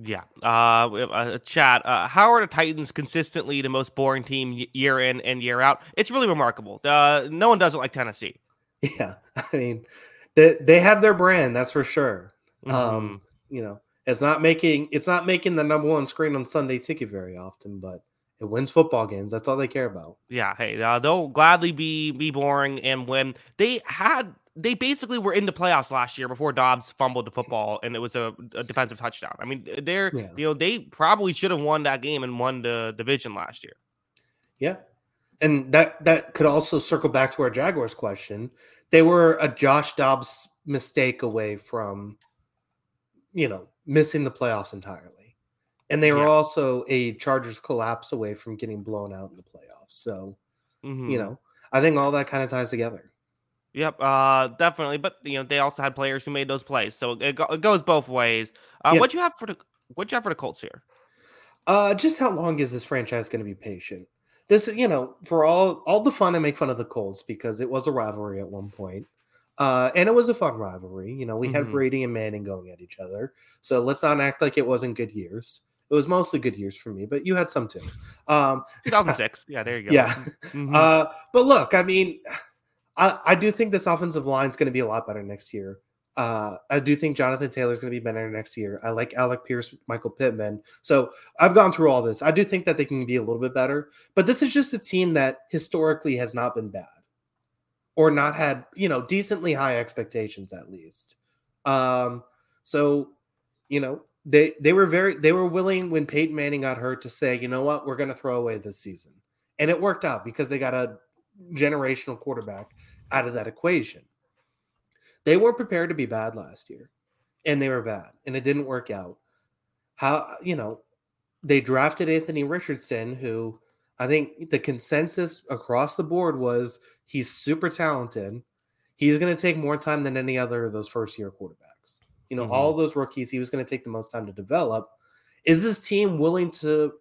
Yeah. Uh, we have a chat. Uh, how are the Titans consistently the most boring team year in and year out? It's really remarkable. Uh, no one does it like Tennessee. [LAUGHS] Yeah. I mean, they, they have their brand, that's for sure. Mhm. Um, you know, it's not making it's not making the number one screen on Sunday ticket very often, but it wins football games. That's all they care about. Yeah, hey, uh, they'll gladly be be boring and win. They had they basically were in the playoffs last year before Dobbs fumbled the football and it was a, a defensive touchdown. I mean, they're Yeah. you know they probably should have won that game and won the division last year. Yeah. And that that could also circle back to our Jaguars question. They were a Josh Dobbs mistake away from, you know, missing the playoffs entirely. And they were Yeah. also a Chargers collapse away from getting blown out in the playoffs. So, Mhm. you know, I think all that kind of ties together. Yep, uh, definitely. But you know, they also had players who made those plays, so it, go- it goes both ways. Uh, Yeah. What you have for the what you have for the Colts here? Uh, just how long is this franchise going to be patient? This, you know, for all all the fun, I make fun of the Colts because it was a rivalry at one point, uh, and it was a fun rivalry. You know, we had Mhm. Brady and Manning going at each other, so let's not act like it wasn't good years. It was mostly good years for me, but you had some too. Um, [LAUGHS] 2006. yeah, there you go. yeah, Mhm. uh, but look, I mean, I, I do think this offensive line is going to be a lot better next year. Uh, I do think Jonathan Taylor is going to be better next year. I like Alec Pierce, Michael Pittman. So I've gone through all this. I do think that they can be a little bit better, but this is just a team that historically has not been bad or not had, you know, decently high expectations at least. Um, so, you know, they they were very they were willing when Peyton Manning got hurt to say, you know what, we're going to throw away this season, and it worked out because they got a generational quarterback out of that equation. They weren't prepared to be bad last year, and they were bad, and it didn't work out. How you know they drafted Anthony Richardson, who I think the consensus across the board was he's super talented. He's going to take more time than any other of those first year quarterbacks. You know, Mhm. all those rookies, he was going to take the most time to develop. Is this team willing to,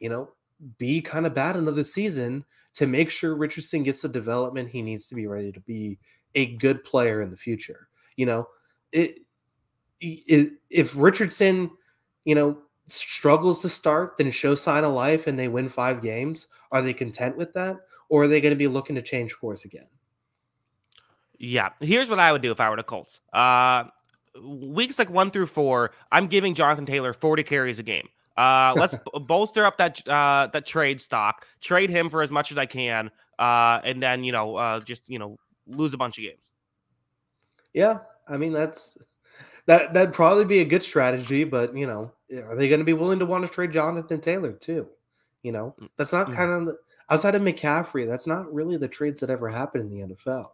you know, be kind of bad another season to make sure Richardson gets the development he needs to be ready to be a good player in the future? You know, it, it if Richardson, you know, struggles to start, then show sign of life and they win five games, are they content with that? Or are they going to be looking to change course again? Yeah, here's what I would do if I were the Colts. Uh, weeks like one through four, I'm giving Jonathan Taylor 40 carries a game. Uh, let's [LAUGHS] bolster up that uh, that trade stock, trade him for as much as I can, uh, and then you know uh, just you know lose a bunch of games. Yeah, I mean that's that that'd probably be a good strategy, but you know, are they going to be willing to want to trade Jonathan Taylor too? You know, that's not Mhm. kind of the, outside of McCaffrey. That's not really the trades that ever happen in the NFL.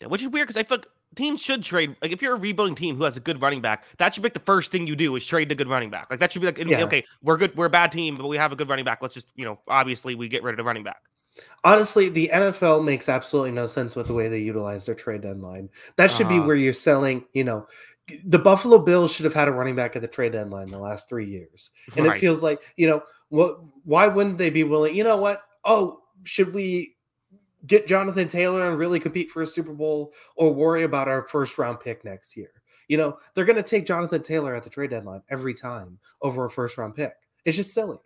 Yeah, which is weird because I feel like teams should trade. Like if you're a rebuilding team who has a good running back, that should be like the first thing you do is trade the good running back. Like that should be like Yeah. okay, we're good, we're a bad team, but we have a good running back. Let's just you know obviously we get rid of the running back. Honestly, the NFL makes absolutely no sense with the way they utilize their trade deadline. That should be Uh-huh. where you're selling, you know, the Buffalo Bills should have had a running back at the trade deadline the last three years. And Right. it feels like, you know, what why wouldn't they be willing? You know what? Oh, should we get Jonathan Taylor and really compete for a Super Bowl or worry about our first round pick next year? You know, they're going to take Jonathan Taylor at the trade deadline every time over a first round pick. It's just silly.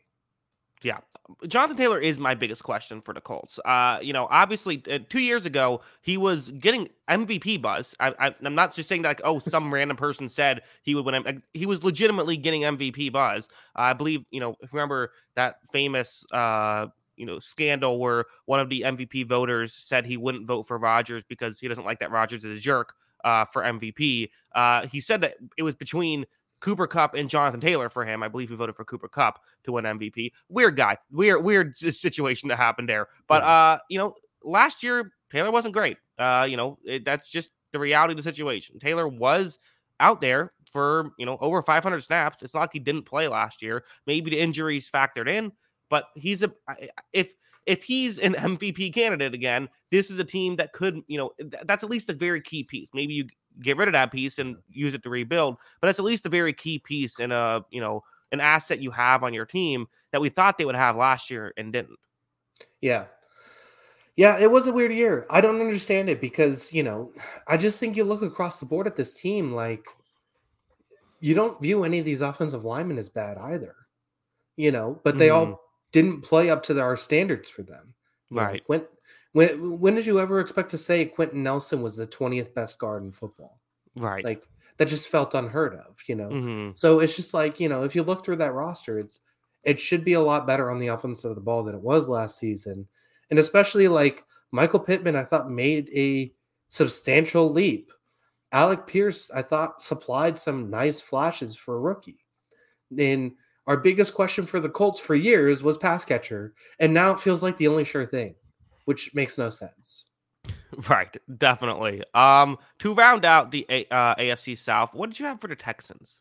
Yeah, Jonathan Taylor is my biggest question for the Colts. Uh, you know, obviously, uh, two years ago he was getting MVP buzz. I, am not just saying that like, oh, some random person said he would win. He was legitimately getting MVP buzz. Uh, I believe, you know, if you remember that famous, uh, you know, scandal where one of the MVP voters said he wouldn't vote for Rodgers because he doesn't like that Rodgers is a jerk uh, for MVP. Uh, he said that it was between Cooper Kupp and Jonathan Taylor for him. I believe he voted for Cooper Kupp to win MVP. Weird guy. Weird, weird situation that happened there. But yeah. uh, you know, last year Taylor wasn't great. Uh, you know, it, that's just the reality of the situation. Taylor was out there for you know over 500 snaps. It's not like he didn't play last year. Maybe the injuries factored in, but he's a if if he's an MVP candidate again, this is a team that could you know that's at least a very key piece. Maybe you get rid of that piece and use it to rebuild. But it's at least a very key piece in a you know an asset you have on your team that we thought they would have last year and didn't. Yeah. Yeah, it was a weird year. I don't understand it because, you know, I just think you look across the board at this team like you don't view any of these offensive linemen as bad either. You know, but they mm-hmm. all didn't play up to our standards for them. right. Know, when when when did you ever expect to say Quenton Nelson was the 20th best guard in football? Right. Like that just felt unheard of, you know. Mm-hmm. So it's just like, you know, if you look through that roster, it's it should be a lot better on the offensive side of the ball than it was last season. And especially like Michael Pittman, I thought made a substantial leap. Alec Pierce, I thought supplied some nice flashes for a rookie. And our biggest question for the Colts for years was pass catcher, and now it feels like the only sure thing which makes no sense. [LAUGHS] Right, definitely. Um, to round out the uh, AFC South, what did you have for the Texans?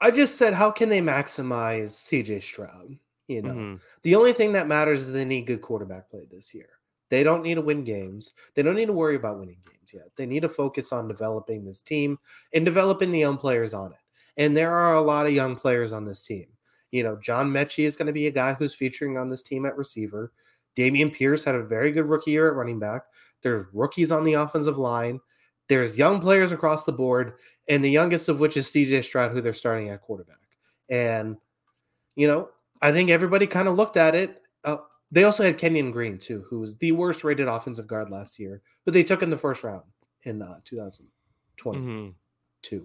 I just said, how can they maximize CJ Stroud? You know, mm-hmm. the only thing that matters is they need good quarterback play this year. They don't need to win games. They don't need to worry about winning games yet. They need to focus on developing this team and developing the young players on it. And there are a lot of young players on this team. You know, John Metchie is going to be a guy who's featuring on this team at receiver. Dameon Pierce had a very good rookie year at running back. There's rookies on the offensive line. There's young players across the board, and the youngest of which is CJ Stroud, who they're starting at quarterback. And, you know, I think everybody kind of looked at it. Uh, they also had Kenyon Green, too, who was the worst rated offensive guard last year, but they took in the first round in uh, 2022. Mm-hmm.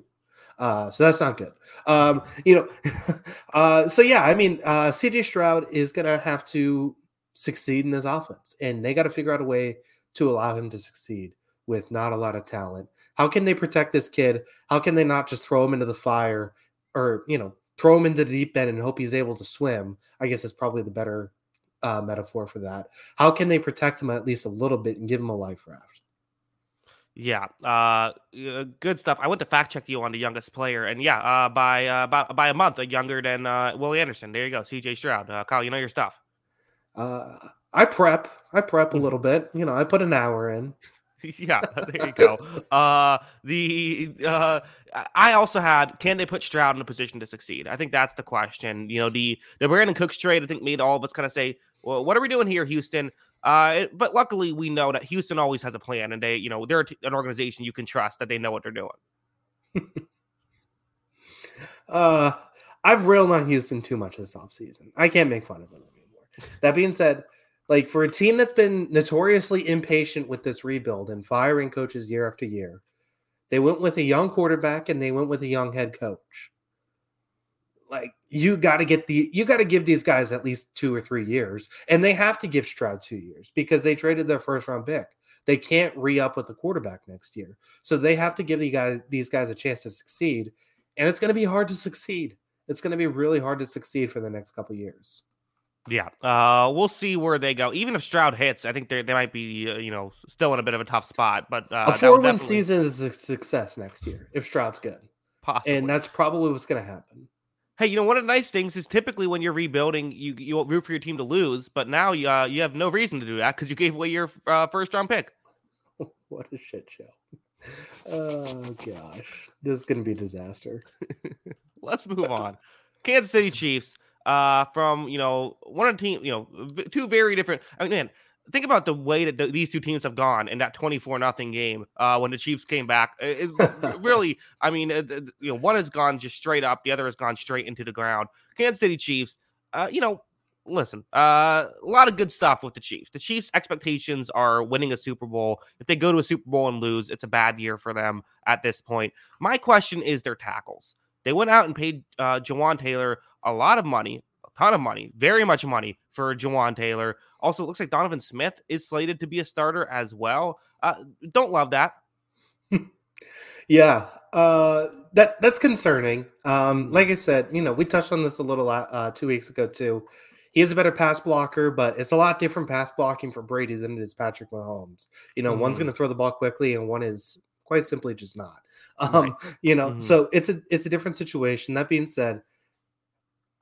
Uh, so that's not good. Um, you know, [LAUGHS] uh, so yeah, I mean, uh, CJ Stroud is going to have to succeed in this offense. And they got to figure out a way to allow him to succeed with not a lot of talent. How can they protect this kid? How can they not just throw him into the fire or, you know, throw him into the deep end and hope he's able to swim? I guess is probably the better uh, metaphor for that. How can they protect him at least a little bit and give him a life raft? Yeah, uh, good stuff. I went to fact check you on the youngest player, and yeah, uh, by uh, about by a month, younger than uh, Willie Anderson. There you go, C.J. Stroud. Uh, Kyle, you know your stuff. Uh, I prep. I prep a little bit. You know, I put an hour in. [LAUGHS] yeah, [LAUGHS] there you go. uh, the uh, I also had can they put Stroud in a position to succeed? I think that's the question. You know, the the Brandin Cooks trade I think made all of us kind of say, well, what are we doing here, Houston? Uh, but luckily we know that Houston always has a plan, and they, you know, they're an organization you can trust that they know what they're doing. [LAUGHS] uh, I've railed on Houston too much this offseason. I can't make fun of them. That being said, like for a team that's been notoriously impatient with this rebuild and firing coaches year after year, they went with a young quarterback and they went with a young head coach. Like you got to get the you got to give these guys at least two or three years, and they have to give Stroud two years because they traded their first round pick. They can't re up with the quarterback next year, so they have to give the guys these guys a chance to succeed, and it's going to be hard to succeed. It's going to be really hard to succeed for the next couple years. Yeah, uh, we'll see where they go. Even if Stroud hits, I think they they might be uh, you know still in a bit of a tough spot. But uh, a four win season is a success next year if Stroud's good, possibly, and that's probably what's going to happen. Hey, you know one of the nice things is typically when you're rebuilding, you you root for your team to lose, but now you uh, you have no reason to do that because you gave away your uh, first round pick. [LAUGHS] what a shit show! Oh gosh, this is going to be a disaster. [LAUGHS] Let's move on. Kansas City Chiefs uh, from you know one of the team, you know, two very different. I mean, man, think about the way that the, these two teams have gone in that 24 nothing game uh, when the Chiefs came back. It, [LAUGHS] it really, I mean, uh, you know, one has gone just straight up, the other has gone straight into the ground. Kansas City Chiefs, uh, you know, listen, uh, a lot of good stuff with the Chiefs. The Chiefs' expectations are winning a Super Bowl. If they go to a Super Bowl and lose, it's a bad year for them at this point. My question is their tackles. They went out and paid uh, Jawaan Taylor a lot of money, a ton of money, very much money for Jawaan Taylor. Also, it looks like Donovan Smith is slated to be a starter as well. Uh, don't love that. [LAUGHS] yeah, uh, that that's concerning. Um, like I said, you know, we touched on this a little uh, two weeks ago too. He is a better pass blocker, but it's a lot different pass blocking for Brady than it is Patrick Mahomes. You know, mm-hmm. one's going to throw the ball quickly, and one is quite simply just not. Um, right. You know, mm-hmm. so it's a it's a different situation. That being said,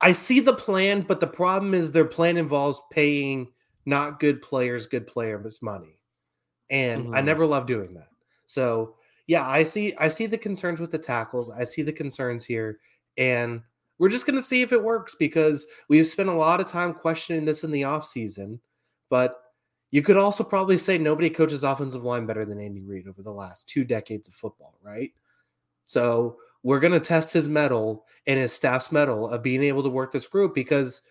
I see the plan, but the problem is their plan involves paying not good players good players money, and mm-hmm. I never love doing that. So yeah, I see I see the concerns with the tackles. I see the concerns here, and we're just going to see if it works because we've spent a lot of time questioning this in the offseason. But you could also probably say nobody coaches offensive line better than Andy Reid over the last two decades of football, right? So we're going to test his mettle and his staff's mettle of being able to work this group because,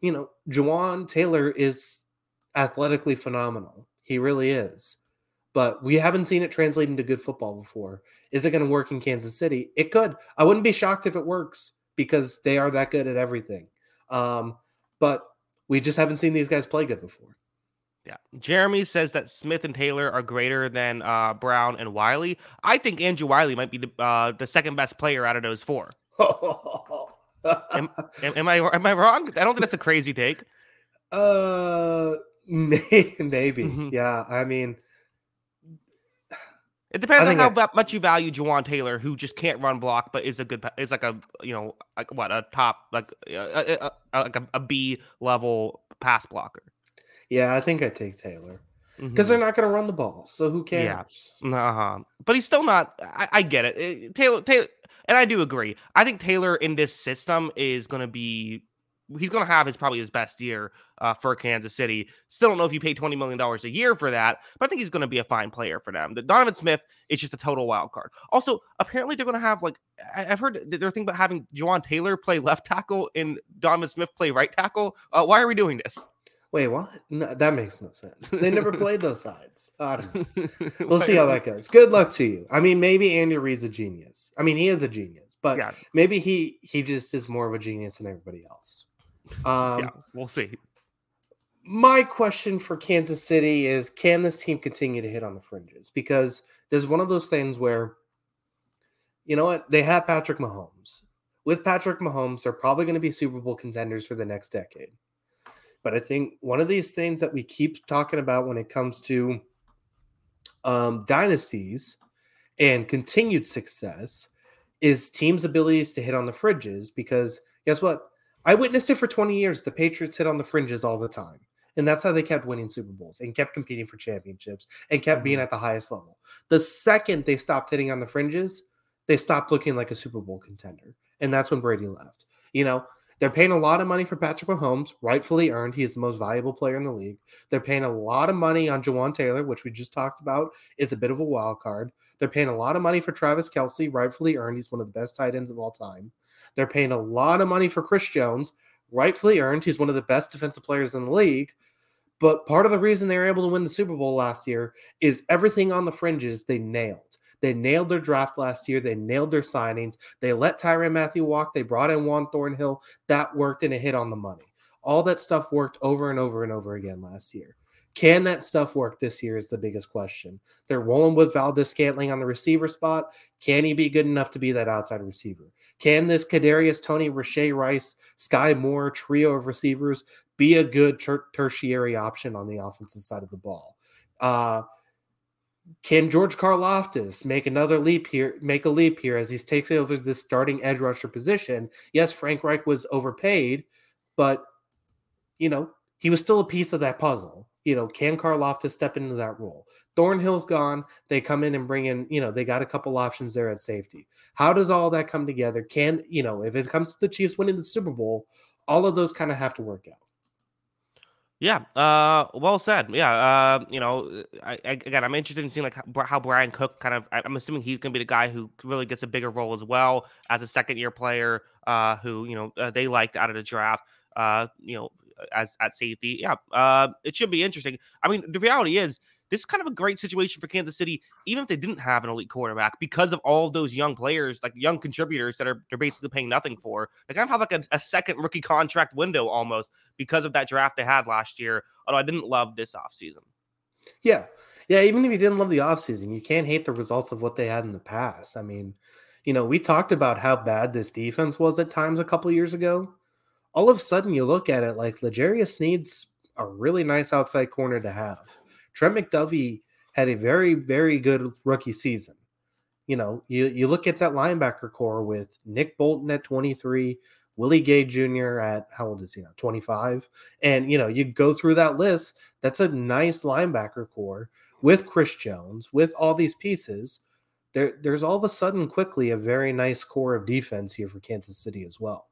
you know, Jawaan Taylor is athletically phenomenal. He really is. But we haven't seen it translate into good football before. Is it going to work in Kansas City? It could. I wouldn't be shocked if it works because they are that good at everything. Um, but we just haven't seen these guys play good before. Yeah. Jeremy says that Smith and Taylor are greater than uh, Brown and Wylie. I think Andrew Wylie might be the, uh, the second best player out of those four. [LAUGHS] am, am, am, I am I wrong? I don't think that's a crazy take. [LAUGHS] Uh, [LAUGHS] maybe. Mm-hmm. Yeah. I mean, it depends on how it, much you value Jawaan Taylor, who just can't run block, but is a good, is like a you know like what a top like a, a, a like a, a B level pass blocker. Yeah, I think I take Taylor because mm-hmm. they're not going to run the ball, so who cares? Yeah, uh-huh. but he's still not. I, I get it. it. Eh, Taylor, Taylor, and I do agree. I think Taylor in this system is going to be he's going to have his probably his best year uh, for Kansas City. Still don't know if you pay twenty million dollars a year for that, but I think he's going to be a fine player for them. The Donovan Smith is just a total wild card. Also, apparently they're going to have like I, have heard they're thinking about having Jawaan Taylor play left tackle and Donovan Smith play right tackle. Uh, why are we doing this? Wait, what? No, that makes no sense. They never played those sides. [LAUGHS] We'll see how that goes. Good luck to you. I mean, maybe Andy Reid's a genius. I mean, he is a genius, but yeah. maybe he he just is more of a genius than everybody else. Um, yeah, we'll see. My question for Kansas City is can this team continue to hit on the fringes? Because there's one of those things where, you know what, they have Patrick Mahomes. With Patrick Mahomes, they're probably going to be Super Bowl contenders for the next decade. But I think one of these things that we keep talking about when it comes to um, dynasties and continued success is teams' abilities to hit on the fringes. Because guess what? I witnessed it for 20 years. The Patriots hit on the fringes all the time. And that's how they kept winning Super Bowls and kept competing for championships and kept mm-hmm. being at the highest level. The second they stopped hitting on the fringes, they stopped looking like a Super Bowl contender. And that's when Brady left. You know, they're paying a lot of money for Patrick Mahomes, rightfully earned. He is the most valuable player in the league. They're paying a lot of money on Jawaan Taylor, which we just talked about is a bit of a wild card. They're paying a lot of money for Travis Kelce, rightfully earned. He's one of the best tight ends of all time. They're paying a lot of money for Chris Jones, rightfully earned. He's one of the best defensive players in the league. But part of the reason they were able to win the Super Bowl last year is everything on the fringes they nailed. They nailed their draft last year. They nailed their signings. They let Tyrann Mathieu walk. They brought in Juan Thornhill. That worked and it hit on the money. All that stuff worked over and over and over again last year. Can that stuff work this year is the biggest question. They're rolling with Valdes-Scantling on the receiver spot. Can he be good enough to be that outside receiver? Can this Kadarius Toney, Rashee Rice, Skyy Moore trio of receivers be a good ter- tertiary option on the offensive side of the ball? Uh, can George Karlaftis make another leap here, make a leap here as he's taking over this starting edge rusher position? Yes, Frank Reich was overpaid, but you know, he was still a piece of that puzzle you know, can Karlaftis step into that role? Thornhill's gone. They come in and bring in, you know, they got a couple options there at safety. How does all that come together? Can, you know, if it comes to the Chiefs winning the Super Bowl, all of those kind of have to work out. Yeah, uh, well said. Yeah, uh, you know, I, I, again, I'm interested in seeing like how, Bryan Cook kind of. I'm assuming he's going to be the guy who really gets a bigger role as well as a second year player, uh, who you know uh, they liked out of the draft. Uh, you know, as at safety. Yeah, uh, it should be interesting. I mean, the reality is this is kind of a great situation for Kansas City, even if they didn't have an elite quarterback, because of all of those young players, like young contributors that are they're basically paying nothing for. They kind of have like a, a second rookie contract window almost because of that draft they had last year. Although I didn't love this offseason. Yeah. Yeah, even if you didn't love the offseason, you can't hate the results of what they had in the past. I mean, you know, we talked about how bad this defense was at times a couple years ago. All of a sudden, you look at it like L'Jarius Sneed a really nice outside corner to have. Trent McDuffie had a very, very good rookie season. You know, you, you look at that linebacker core with Nick Bolton at 23, Willie Gay Jr. at how old is he now? 25. And, you know, you go through that list. That's a nice linebacker core with Chris Jones, with all these pieces. There, there's all of a sudden quickly a very nice core of defense here for Kansas City as well.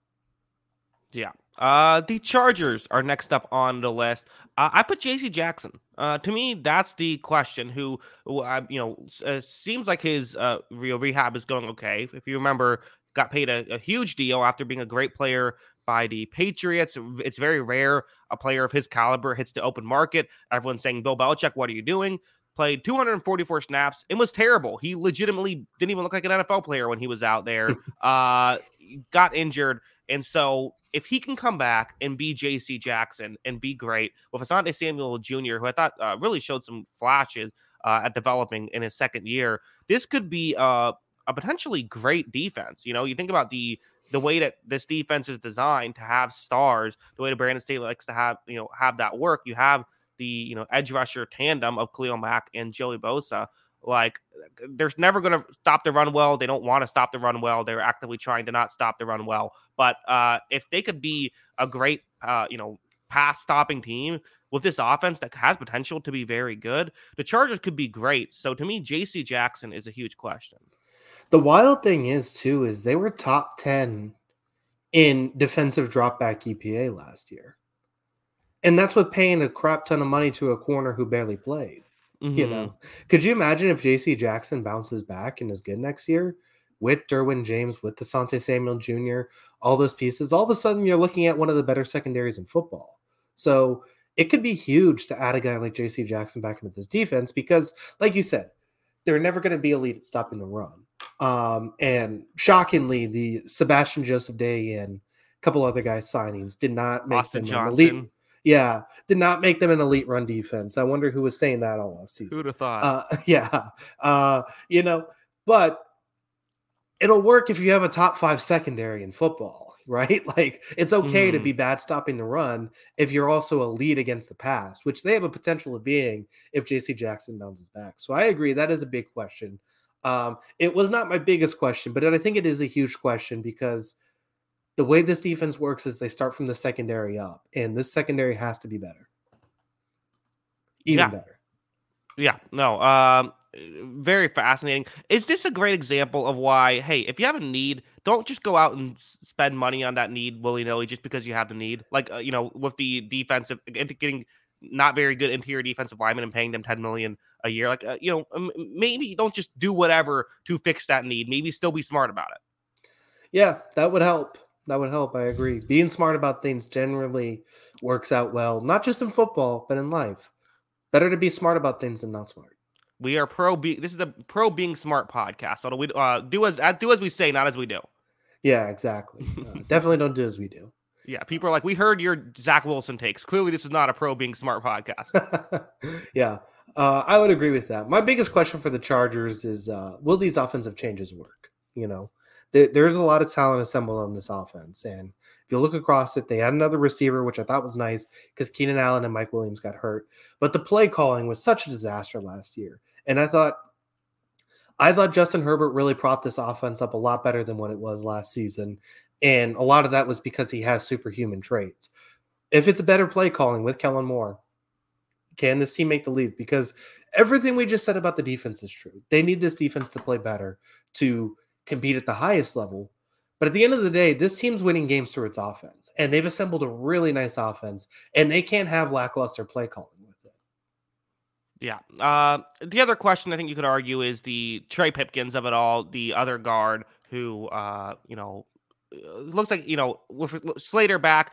Yeah. Uh, the Chargers are next up on the list. Uh, I put J.C. Jackson. Uh, to me, that's the question. Who, who uh, you know, uh, seems like his uh, real rehab is going okay. If you remember, got paid a, a, huge deal after being a great player by the Patriots. It's very rare a player of his caliber hits the open market. Everyone's saying, "Bill Belichick, what are you doing?" Played 244 snaps. It was terrible. He legitimately didn't even look like an NFL player when he was out there. [LAUGHS] uh, got injured, and so if he can come back and be J.C. Jackson and be great with Asante Samuel Jr., who I thought uh, really showed some flashes uh, at developing in his second year, this could be uh, a potentially great defense. You know, you think about the the way that this defense is designed to have stars, the way that Brandon Staley likes to have you know have that work. You have the you know edge rusher tandem of Khalil Mack and Joey Bosa. Like, there's never going to stop the run well. They don't want to stop the run well. They're actively trying to not stop the run well. But uh, if they could be a great, uh, you know, pass stopping team with this offense that has potential to be very good, the Chargers could be great. So to me, J.C. Jackson is a huge question. The wild thing is too is they were top ten in defensive dropback EPA last year, and that's with paying a crap ton of money to a corner who barely played. Mm-hmm. You know, could you imagine if J.C. Jackson bounces back and is good next year with Derwin James, with Asante Samuel Jr., all those pieces? All of a sudden, you're looking at one of the better secondaries in football. So it could be huge to add a guy like J.C. Jackson back into this defense because, like you said, they're never going to be elite at stopping the run. Um, and shockingly, the Sebastian Joseph Day and a couple other guys signings did not make Austin them Johnson. elite yeah, did not make them an elite run defense. I wonder who was saying that all off season. Who'd have thought? Uh, [LAUGHS] yeah, uh, you know, but it'll work if you have a top five secondary in football, [LAUGHS] right? Like it's okay mm. to be bad stopping the run if you're also a lead against the pass, which they have a potential of being if JC Jackson bounces back. So I agree that is a big question. Um, it was not my biggest question, but I think it is a huge question because the way this defense works is they start from the secondary up, and this secondary has to be better. Even yeah. better. Yeah, no, um, very fascinating. Is this a great example of why, hey, if you have a need, don't just go out and spend money on that need willy nilly just because you have the need? Like, uh, you know, with the defensive, getting not very good interior defensive linemen and paying them 10 million a year. Like, uh, you know, maybe don't just do whatever to fix that need. Maybe still be smart about it. Yeah, that would help that would help. I agree. Being smart about things generally works out well, not just in football, but in life. Better to be smart about things than not smart. We are pro. Be- this is the pro being smart podcast. So we uh, do as uh, do as we say, not as we do. Yeah, exactly. Uh, [LAUGHS] definitely don't do as we do. Yeah, people are like, we heard your Zach Wilson takes. Clearly, this is not a pro being smart podcast. [LAUGHS] yeah, uh, I would agree with that. My biggest question for the Chargers is, uh, will these offensive changes work? You know, there's a lot of talent assembled on this offense. And if you look across it, they had another receiver, which I thought was nice because Keenan Allen and Mike Williams got hurt. But the play calling was such a disaster last year. And I thought I thought Justin Herbert really propped this offense up a lot better than what it was last season. And a lot of that was because he has superhuman traits. If it's a better play calling with Kellen Moore, can this team make the lead? Because everything we just said about the defense is true. They need this defense to play better to compete at the highest level. But at the end of the day, this team's winning games through its offense, and they've assembled a really nice offense, and they can't have lackluster play calling with it. Yeah. Uh, the other question I think you could argue is the Trey Pipkins of it all, the other guard who, uh, you know, uh, looks like you know with Slater back,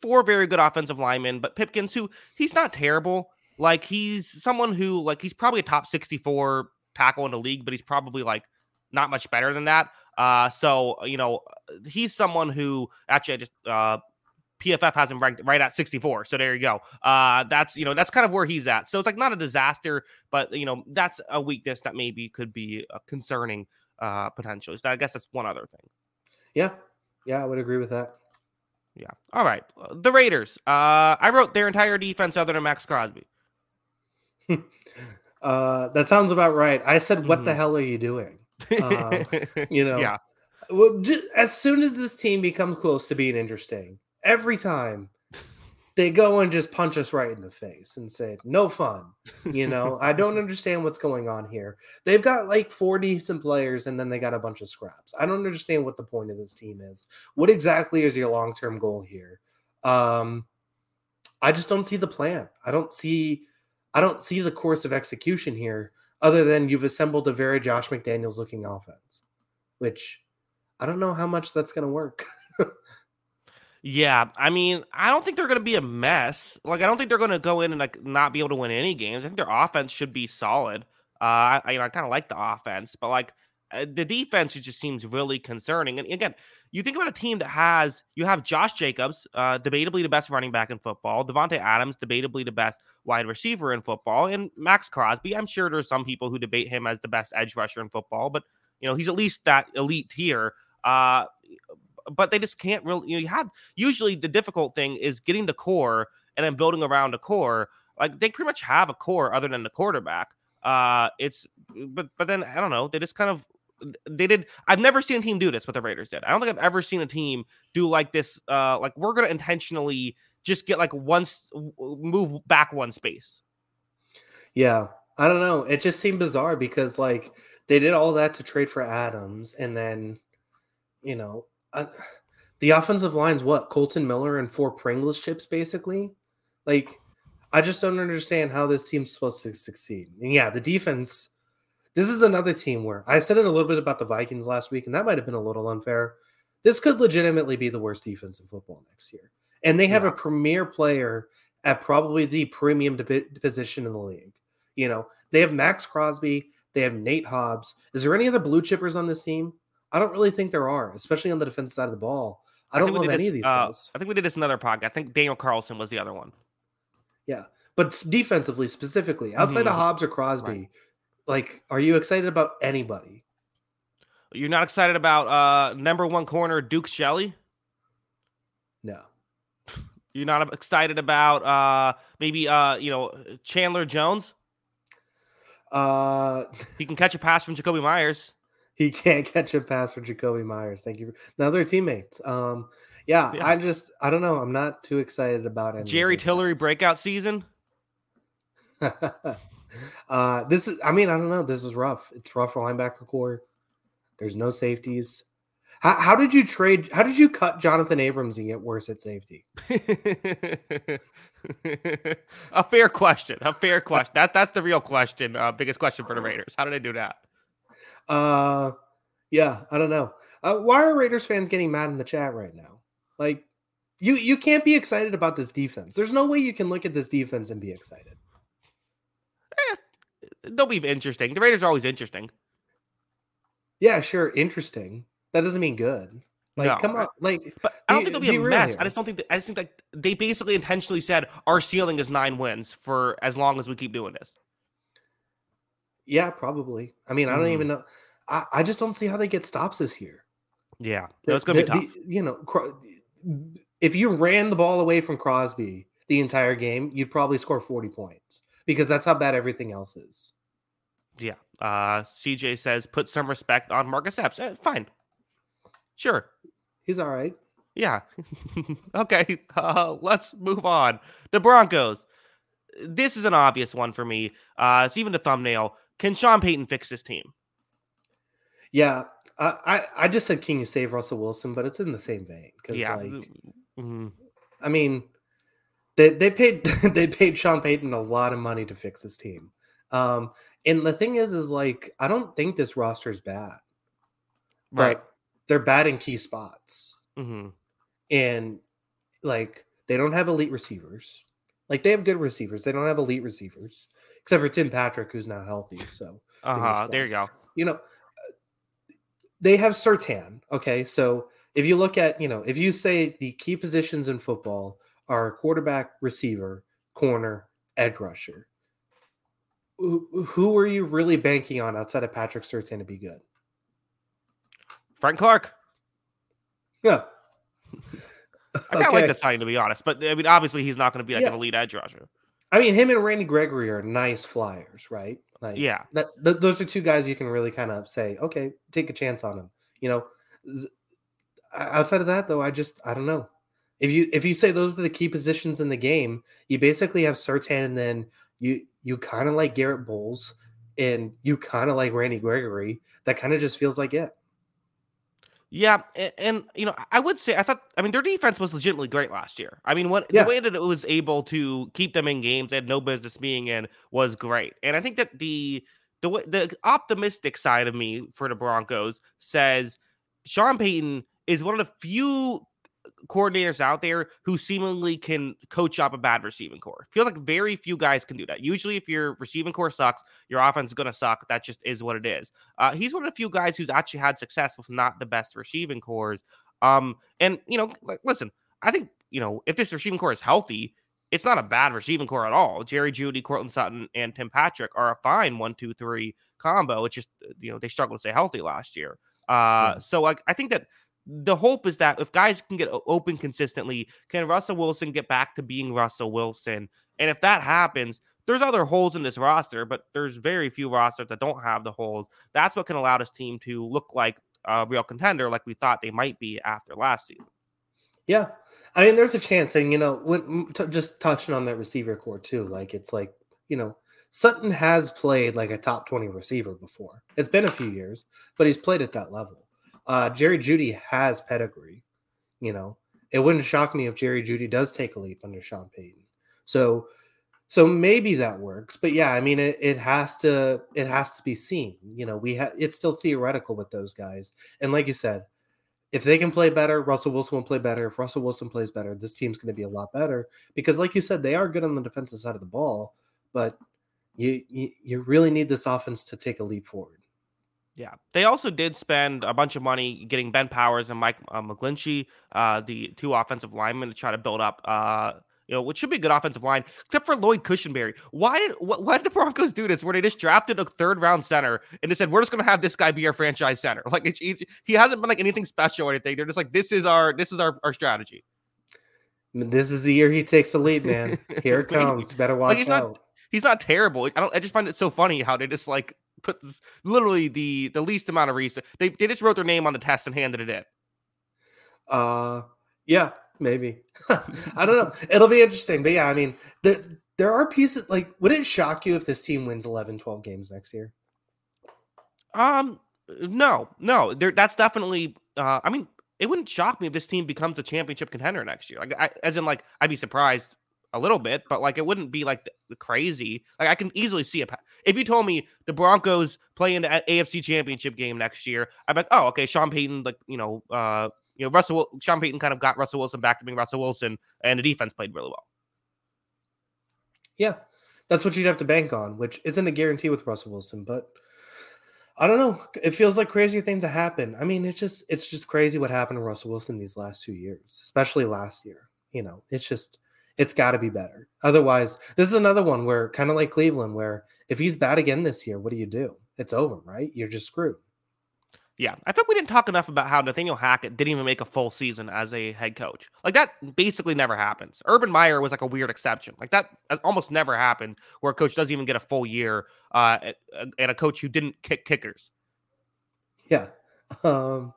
four very good offensive linemen, but Pipkins, who he's not terrible. Like he's someone who like he's probably a top sixty-four tackle in the league, but he's probably like not much better than that. Uh, so you know he's someone who actually I just uh PFF has him ranked right at 64. So there you go. Uh, that's you know that's kind of where he's at. So it's like not a disaster, but you know that's a weakness that maybe could be uh, concerning uh potentially. So I guess that's one other thing. Yeah, yeah, I would agree with that. Yeah. All right. Uh, the Raiders. Uh, I wrote their entire defense other than Maxx Crosby. [LAUGHS] uh, that sounds about right. I said, "What mm-hmm. the hell are you doing?" Uh, [LAUGHS] you know. Yeah. Well, just, as soon as this team becomes close to being interesting, every time they go and just punch us right in the face and say, no fun. You know, [LAUGHS] I don't understand what's going on here. They've got like four decent players and then they got a bunch of scraps. I don't understand what the point of this team is. What exactly is your long term goal here? Um, I just don't see the plan. I don't see. I don't see the course of execution here, other than you've assembled a very Josh McDaniels looking offense, which I don't know how much that's going to work. Yeah, I mean, I don't think they're going to be a mess. Like, I don't think they're going to go in and like not be able to win any games. I think their offense should be solid. Uh, I, I, I kind of like the offense, but like uh, the defense, just seems really concerning. And again, you think about a team that has you have Josh Jacobs, uh, debatably the best running back in football, Davante Adams, debatably the best wide receiver in football, and Maxx Crosby. I'm sure there's some people who debate him as the best edge rusher in football, but you know he's at least that elite tier. Uh, but they just can't really. You, know, you have usually the difficult thing is getting the core and then building around the core. Like they pretty much have a core other than the quarterback. Uh, it's but but then I don't know. They just kind of they did. I've never seen a team do this. What the Raiders did. I don't think I've ever seen a team do like this. Uh, like we're gonna intentionally just get like once move back one space. Yeah, I don't know. It just seemed bizarre because like they did all that to trade for Adams, and then you know uh, the offensive line's what Kolton Miller and four Pringles chips, basically. Like, I just don't understand how this team's supposed to succeed. And yeah, the defense. This is another team where I said it a little bit about the Vikings last week, and that might have been a little unfair. This could legitimately be the worst defense in football next year, and they have yeah. a premier player at probably the premium position in the league. You know, they have Maxx Crosby, they have Nate Hobbs. Is there any other blue chippers on this team? I don't really think there are, especially on the defense side of the ball. I don't know any this, of these uh, guys. I think we did this another podcast. I think Daniel Carlson was the other one. Yeah, but defensively, specifically, outside mm-hmm. of Hobbs or Crosby, right. Like, are you excited about anybody? You're not excited about uh number one corner Duke Shelley? No. [LAUGHS] You're not excited about uh maybe uh you know Chandler Jones? Uh [LAUGHS] he can catch a pass from Jakobi Meyers he can't catch a pass from Jakobi Meyers. Thank you. For, now they're teammates. Um, yeah, yeah, I just I don't know. I'm not too excited about it. Jerry Tillery guys. breakout season. [LAUGHS] uh, this is. I mean, I don't know. This is rough. It's rough for linebacker core. There's no safeties. How, how did you trade? How did you cut Jonathan Abrams and get worse at safety? [LAUGHS] a fair question. A fair question. That that's the real question. Uh, biggest question for the Raiders. How did they do that? Uh, yeah, I don't know. Uh, why are Raiders fans getting mad in the chat right now? Like, you you can't be excited about this defense. There's no way you can look at this defense and be excited. They'll be interesting. The Raiders are always interesting. Yeah, sure, interesting. That doesn't mean good. Like, no, come on, like. But I don't be, think they'll be, be a mess. Here. I just don't think. That, I just think that they basically intentionally said our ceiling is nine wins for as long as we keep doing this. Yeah, probably. I mean, I don't mm. even know. I, I just don't see how they get stops this year. Yeah, no, it's gonna the, be tough. The, you know, if you ran the ball away from Crosby the entire game, you'd probably score forty points because that's how bad everything else is. Yeah. Uh, CJ says put some respect on Marcus Epps. Eh, fine. Sure. He's all right. Yeah. [LAUGHS] okay. Uh, let's move on. The Broncos. This is an obvious one for me. Uh, it's even the thumbnail. Can Sean Payton fix this team? Yeah, I, I, I just said, can you save Russell Wilson? But it's in the same vein because, Yeah. like, mhm. I mean, they they paid [LAUGHS] they paid Sean Payton a lot of money to fix his team. Um, and the thing is, is like, I don't think this roster is bad, Right. but they're bad in key spots, hmm and like they don't have elite receivers. Like they have good receivers, they don't have elite receivers, except for Tim Patrick, who's now healthy. So Uh huh. There you go. you know, they have Surtain. Okay. So if you look at, you know, if you say the key positions in football are quarterback, receiver, corner, edge rusher, who, who are you really banking on outside of Patrick Surtain to be good? Frank Clark. Yeah. I kind of like Okay. the signing to be honest, but I mean, obviously he's not going to be like an elite edge rusher. I mean, him and Randy Gregory are nice flyers, right? Like, Yeah. that th- those are two guys you can really kind of say, okay, take a chance on them. You know, outside of that though, I just I don't know. If you if you say those are the key positions in the game, you basically have Surtain, and then you you kind of like Garett Bolles, and you kind of like Randy Gregory. That kind of just feels like it. Yeah, and, and you know, I would say I thought I mean their defense was legitimately great last year. I mean, what Yeah. the way that it was able to keep them in games they had no business being in was great. And I think that the the the optimistic side of me for the Broncos says Sean Payton is one of the few coordinators out there who seemingly can coach up a bad receiving corps. Feels like very few guys can do that. Usually, if your receiving corps sucks, your offense is going to suck. That just is what it is. Uh, he's one of the few guys who's actually had success with not the best receiving cores. Um, and you know, like, listen, I think you know if this receiving corps is healthy, it's not a bad receiving corps at all. Jerry Jeudy, Courtland Sutton, and Tim Patrick are a fine one, two, three combo. It's just you know they struggled to stay healthy last year. Uh, so like I think that the hope is that if guys can get open consistently, can Russell Wilson get back to being Russell Wilson? And if that happens, there's other holes in this roster, but there's very few rosters that don't have the holes. That's what can allow this team to look like a real contender, like we thought they might be after last season. Yeah, I mean, there's a chance, and you know, when t- just touching on that receiver corps too, like it's like you know, Sutton has played like a top twenty receiver before. It's been a few years, but he's played at that level. Uh, Jerry Jeudy has pedigree. You know, it wouldn't shock me if Jerry Jeudy does take a leap under Sean Payton. So, so maybe that works. But yeah, I mean, it, it has to it has to be seen. You know, we have it's still theoretical with those guys, and like you said, if they can play better, Russell Wilson will play better. If Russell Wilson plays better, this team's going to be a lot better because, like you said, they are good on the defensive side of the ball, but you you, you really need this offense to take a leap forward. Yeah, they also did spend a bunch of money getting Ben Powers and Mike uh, McGlinchey, uh, the two offensive linemen, to try to build up, uh, you know, which should be a good offensive line, except for Lloyd Cushenberry. Why did wh- why did the Broncos do this? Where they just drafted a third round center and they said we're just going to have this guy be our franchise center. [LAUGHS] Like it's, it's, he hasn't been like anything special or anything. They're just like this is our this is our, our strategy. This is the year he takes the lead, man. [LAUGHS] Here it comes. Better watch he's not- out. He's not terrible. I don't. I just find it so funny how they just like put this, literally the the least amount of research. They they just wrote their name on the test and handed it in. Uh, yeah, maybe. [LAUGHS] I don't know. [LAUGHS] It'll be interesting. But yeah, I mean, the, there are pieces like, would it shock you if this team wins 11, 12 games next year? Um, no, no. There, that's definitely. Uh, I mean, it wouldn't shock me if this team becomes a championship contender next year. Like, I, as in, like, I'd be surprised a little bit, but like, it wouldn't be like crazy. Like, I can easily see it. If you told me the Broncos play in the AFC Championship game next year, be like, oh, okay, Sean Payton, like, you know, uh, you know, Russell, Sean Payton kind of got Russell Wilson back to being Russell Wilson, and the defense played really well. Yeah, that's what you'd have to bank on, which isn't a guarantee with Russell Wilson, but I don't know. It feels like crazy things that happen. I mean, it's just it's just crazy what happened to Russell Wilson these last two years, especially last year. You know, it's just it's got to be better. Otherwise, this is another one where kind of like Cleveland, where if he's bad again this year, what do you do? It's over, right? You're just screwed. Yeah, I think we didn't talk enough about how Nathaniel Hackett didn't even make a full season as a head coach. Like that basically never happens. Urban Meyer was like a weird exception. Like that almost never happened where a coach doesn't even get a full year uh, and a coach who didn't kick kickers. Yeah. [LAUGHS] Um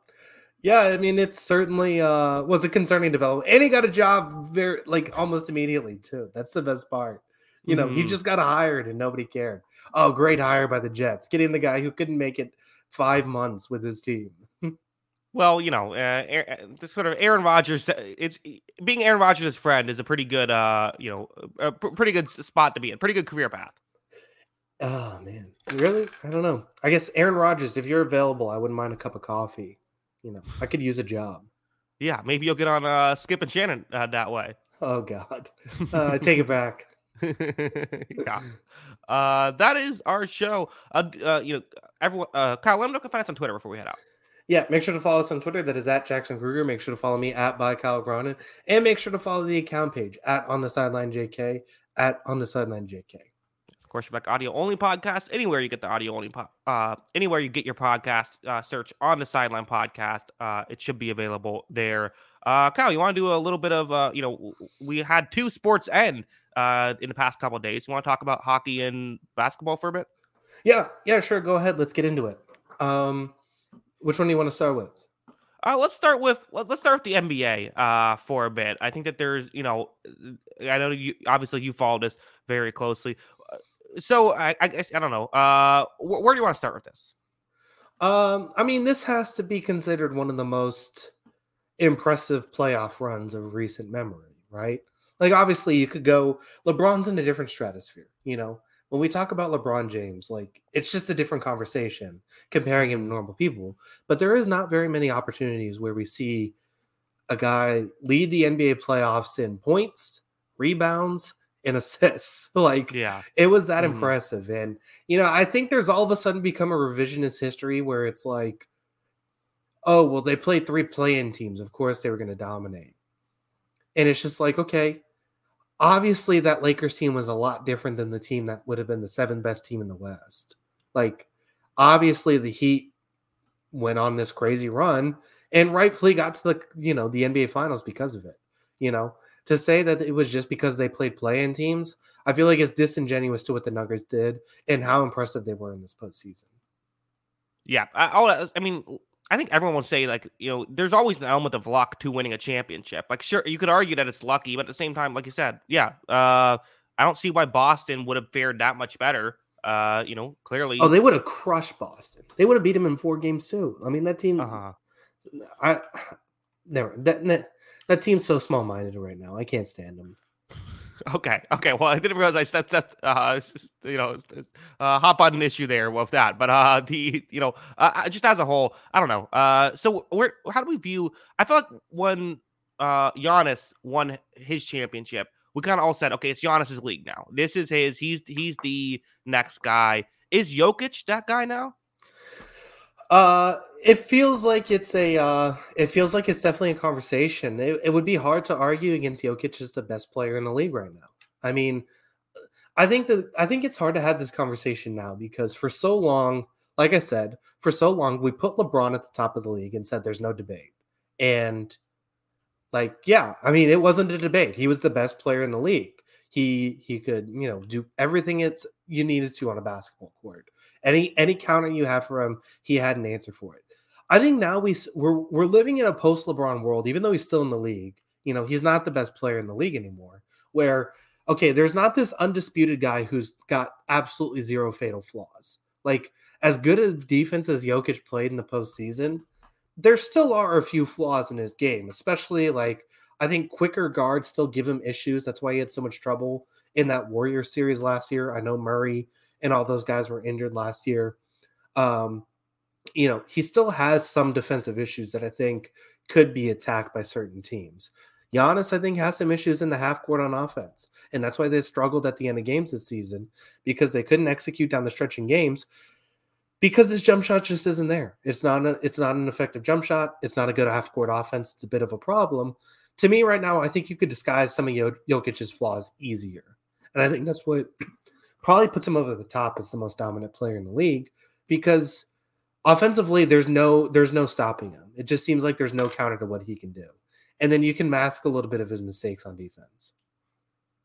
yeah, I mean it's certainly uh was a concerning development. And he got a job very like almost immediately too. That's the best part. You know, he Mhm. just got hired and nobody cared. Oh, great hire by the Jets. Getting the guy who couldn't make it five months with his team. [LAUGHS] Well, you know, uh, Aaron, the sort of Aaron Rodgers. uh, It's being Aaron Rodgers' friend is a pretty good, uh, you know, a pr- pretty good spot to be in. Pretty good career path. Oh man, really? I don't know. I guess Aaron Rodgers, if you're available, I wouldn't mind a cup of coffee. You know, I could use a job. Yeah, maybe you'll get on uh, Skip and Shannon uh, that way. Oh God, [LAUGHS] uh, I take it back. [LAUGHS] yeah. Uh, that is our show. Uh, uh, you know, everyone. Uh, Kyle, let me know can find us on Twitter before we head out. Yeah, make sure to follow us on Twitter. That is at Jackson Kruger. Make sure to follow me at by Kyle Cronin, and make sure to follow the account page at on the sideline JK at on the sideline JK. Of course, like audio only podcast. Anywhere you get the audio only, po- uh, anywhere you get your podcast, uh, search on the sideline podcast. Uh, it should be available there. Uh, Kyle, you want to do a little bit of, uh, you know, we had two sports end uh, in the past couple of days. You want to talk about hockey and basketball for a bit? Yeah, yeah, sure. Go ahead. Let's get into it. Um, which one do you want to start with? Uh, let's start with let- let's start with the NBA uh, for a bit. I think that there's, you know, I know you obviously you follow this very closely. So I, I guess I don't know. Uh, wh- where do you want to start with this? Um, I mean, this has to be considered one of the most impressive playoff runs of recent memory, right? Like, obviously, you could go LeBron's in a different stratosphere. You know, when we talk about LeBron James, like it's just a different conversation comparing him to normal people. But there is not very many opportunities where we see a guy lead the NBA playoffs in points, rebounds, and assists. [LAUGHS] like, Yeah. it was that Mhm. impressive. And, you know, I think there's all of a sudden become a revisionist history where it's like, oh, well, they played three play-in teams. Of course they were going to dominate. And it's just like, okay, obviously that Lakers team was a lot different than the team that would have been the seventh best team in the West. Like, obviously the Heat went on this crazy run and rightfully got to the, you know, the NBA finals because of it. You know, to say that it was just because they played play-in teams, I feel like it's disingenuous to what the Nuggets did and how impressive they were in this postseason. Yeah. I, I mean, I think everyone will say like, you know, there's always an element of luck to winning a championship. Like, sure, you could argue that it's lucky, but at the same time, like you said, yeah, uh, I don't see why Boston would have fared that much better. Uh, you know, clearly. Oh, they would have crushed Boston. They would have beat them in four games too. I mean, that team. uh-huh. I [SIGHS] never that that, that team's so small minded right now. I can't stand them. Okay. Okay. Well, I didn't realize I stepped up. Uh, you know, uh, hop on an issue there with that. But uh, the you know, uh, uh, just as a whole, I don't know. Uh, so where how do we view? I feel like when uh Giannis won his championship, we kind of all said, okay, it's Giannis's league now. This is his. He's he's the next guy. Is Jokic that guy now? Uh, it feels like it's a. Uh, it feels like it's definitely a conversation. It, it would be hard to argue against Jokic as the best player in the league right now. I mean, I think that I think it's hard to have this conversation now because for so long, like I said, for so long we put LeBron at the top of the league and said there's no debate. And like, yeah, I mean, it wasn't a debate. He was the best player in the league. He he could, you know, do everything it's you needed to on a basketball court. Any any counter you have for him, he had an answer for it. I think now we we're we're living in a post LeBron world, even though he's still in the league. You know, he's not the best player in the league anymore. Where okay, there's not this undisputed guy who's got absolutely zero fatal flaws. Like as good a defense as Jokic played in the postseason, there still are a few flaws in his game, especially like I think quicker guards still give him issues. That's why he had so much trouble in that Warrior series last year. I know Murray and all those guys were injured last year. Um, you know, he still has some defensive issues that I think could be attacked by certain teams. Giannis, I think, has some issues in the half court on offense. And that's why they struggled at the end of games this season because they couldn't execute down the stretch in games because his jump shot just isn't there. It's not a, it's not an effective jump shot. It's not a good half court offense. It's a bit of a problem. To me, right now, I think you could disguise some of Jo- Jokic's flaws easier. And I think that's what probably puts him over the top as the most dominant player in the league because offensively there's no there's no stopping him. It just seems like there's no counter to what he can do. And then you can mask a little bit of his mistakes on defense.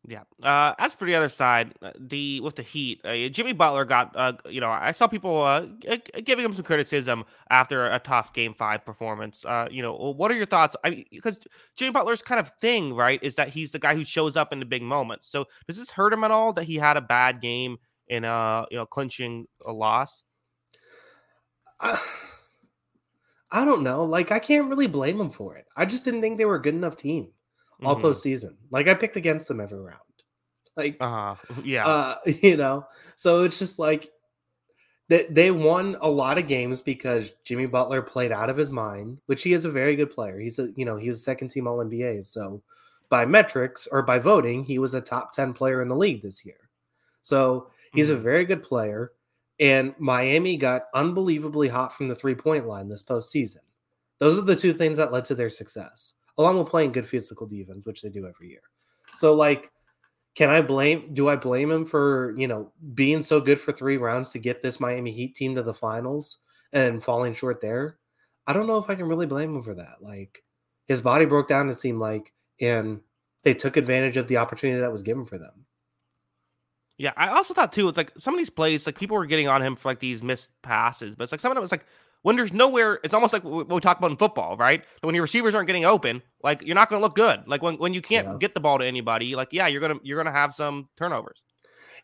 Yeah. Uh, as for the other side, uh, the with the Heat, uh, Jimmy Butler got. Uh, you know, I saw people uh, g- giving him some criticism after a tough Game Five performance. Uh, you know, what are your thoughts? I mean, because Jimmy Butler's kind of thing, right, is that he's the guy who shows up in the big moments. So does this hurt him at all that he had a bad game in uh, you know, clinching a loss? I, [SIGHS] I don't know. Like I can't really blame him for it. I just didn't think they were a good enough team all Mhm. postseason. Like I picked against them every round. Like Uh-huh. [LAUGHS] Yeah. uh, [LAUGHS] you know, so it's just like they they won a lot of games because Jimmy Butler played out of his mind, which he is a very good player. He's a you know he was second team All NBA, so by metrics or by voting, he was a top ten player in the league this year. So he's a Mhm. very good player. And Miami got unbelievably hot from the three point line this postseason. Those are the two things that led to their success, along with playing good physical defense, which they do every year. So, like, can I blame? Do I blame him for you know being so good for three rounds to get this Miami Heat team to the finals and falling short there? I don't know if I can really blame him for that. Like, his body broke down. It seemed like, and they took advantage of the opportunity that was given for them. Yeah, I also thought too. It's like some of these plays, like people were getting on him for like these missed passes, but it's like some of it was like when there's nowhere. It's almost like what we talk about in football, right? When your receivers aren't getting open, like you're not going to look good. Like when, when you can't Yeah. get the ball to anybody, like yeah, you're gonna you're gonna have some turnovers.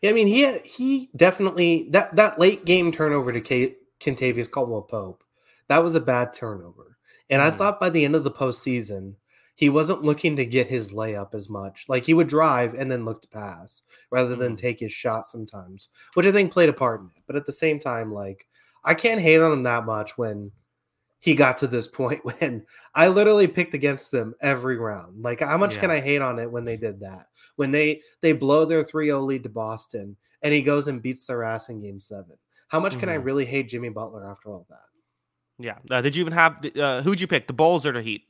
Yeah, I mean, he he definitely that that late game turnover to K, Kentavious Caldwell Pope, that was a bad turnover. And I Mhm. thought by the end of the postseason, he wasn't looking to get his layup as much. Like he would drive and then look to pass rather than Mhm. take his shot sometimes, which I think played a part in it. But at the same time, like I can't hate on him that much when he got to this [LAUGHS] point when I literally picked against them every round. Like how much can I hate on it when they did that? When they they blow their 3-0 lead to Boston and he goes and beats their ass in game 7. How much can I Mhm. really hate Jimmy Butler after all that? Yeah. Uh, did you even have uh, who'd you pick? The Bulls or the Heat?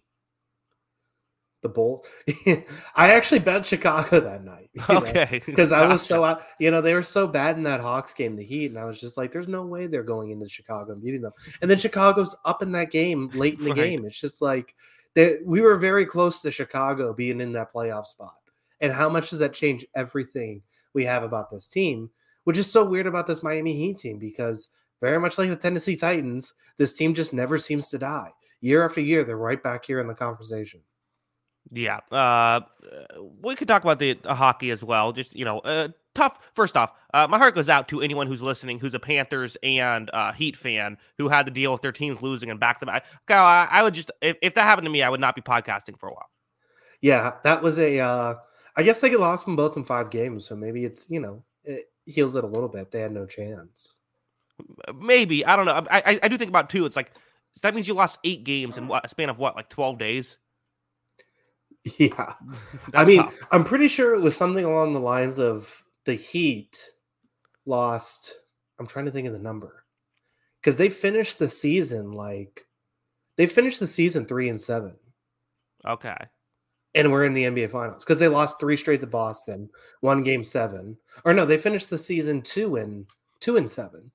The Bulls. [LAUGHS] I actually bet Chicago that night. Okay. because I was so out, you know, they were so bad in that Hawks game, the Heat, and I was just like, there's no way they're going into Chicago and beating them. And then Chicago's up in that game late in the Right. game. It's just like that we were very close to Chicago being in that playoff spot. And how much does that change everything we have about this team? Which is so weird about this Miami Heat team because very much like the Tennessee Titans, this team just never seems to die. Year after year, they're right back here in the conversation. Yeah. Uh, we could talk about the uh, hockey as well. Just you know, uh, tough. First off, uh, my heart goes out to anyone who's listening who's a Panthers and uh, Heat fan who had to deal with their teams losing and back to back. Okay, I, I would just if, if that happened to me, I would not be podcasting for a while. Yeah, that was a. Uh, I guess they lost them both in five games, so maybe it's you know it heals it a little bit. They had no chance. Maybe I don't know. I I, I do think about it too. It's like so that means you lost eight games in what a span of what like twelve days. [LAUGHS] Yeah, [LAUGHS] I mean, tough. I'm pretty sure it was something along the lines of the Heat lost. I'm trying to think of the number because they finished the season like they finished the season three and seven, okay. and we're in the NBA Finals because they lost three straight to Boston, one game seven, or no, they finished the season two and two and seven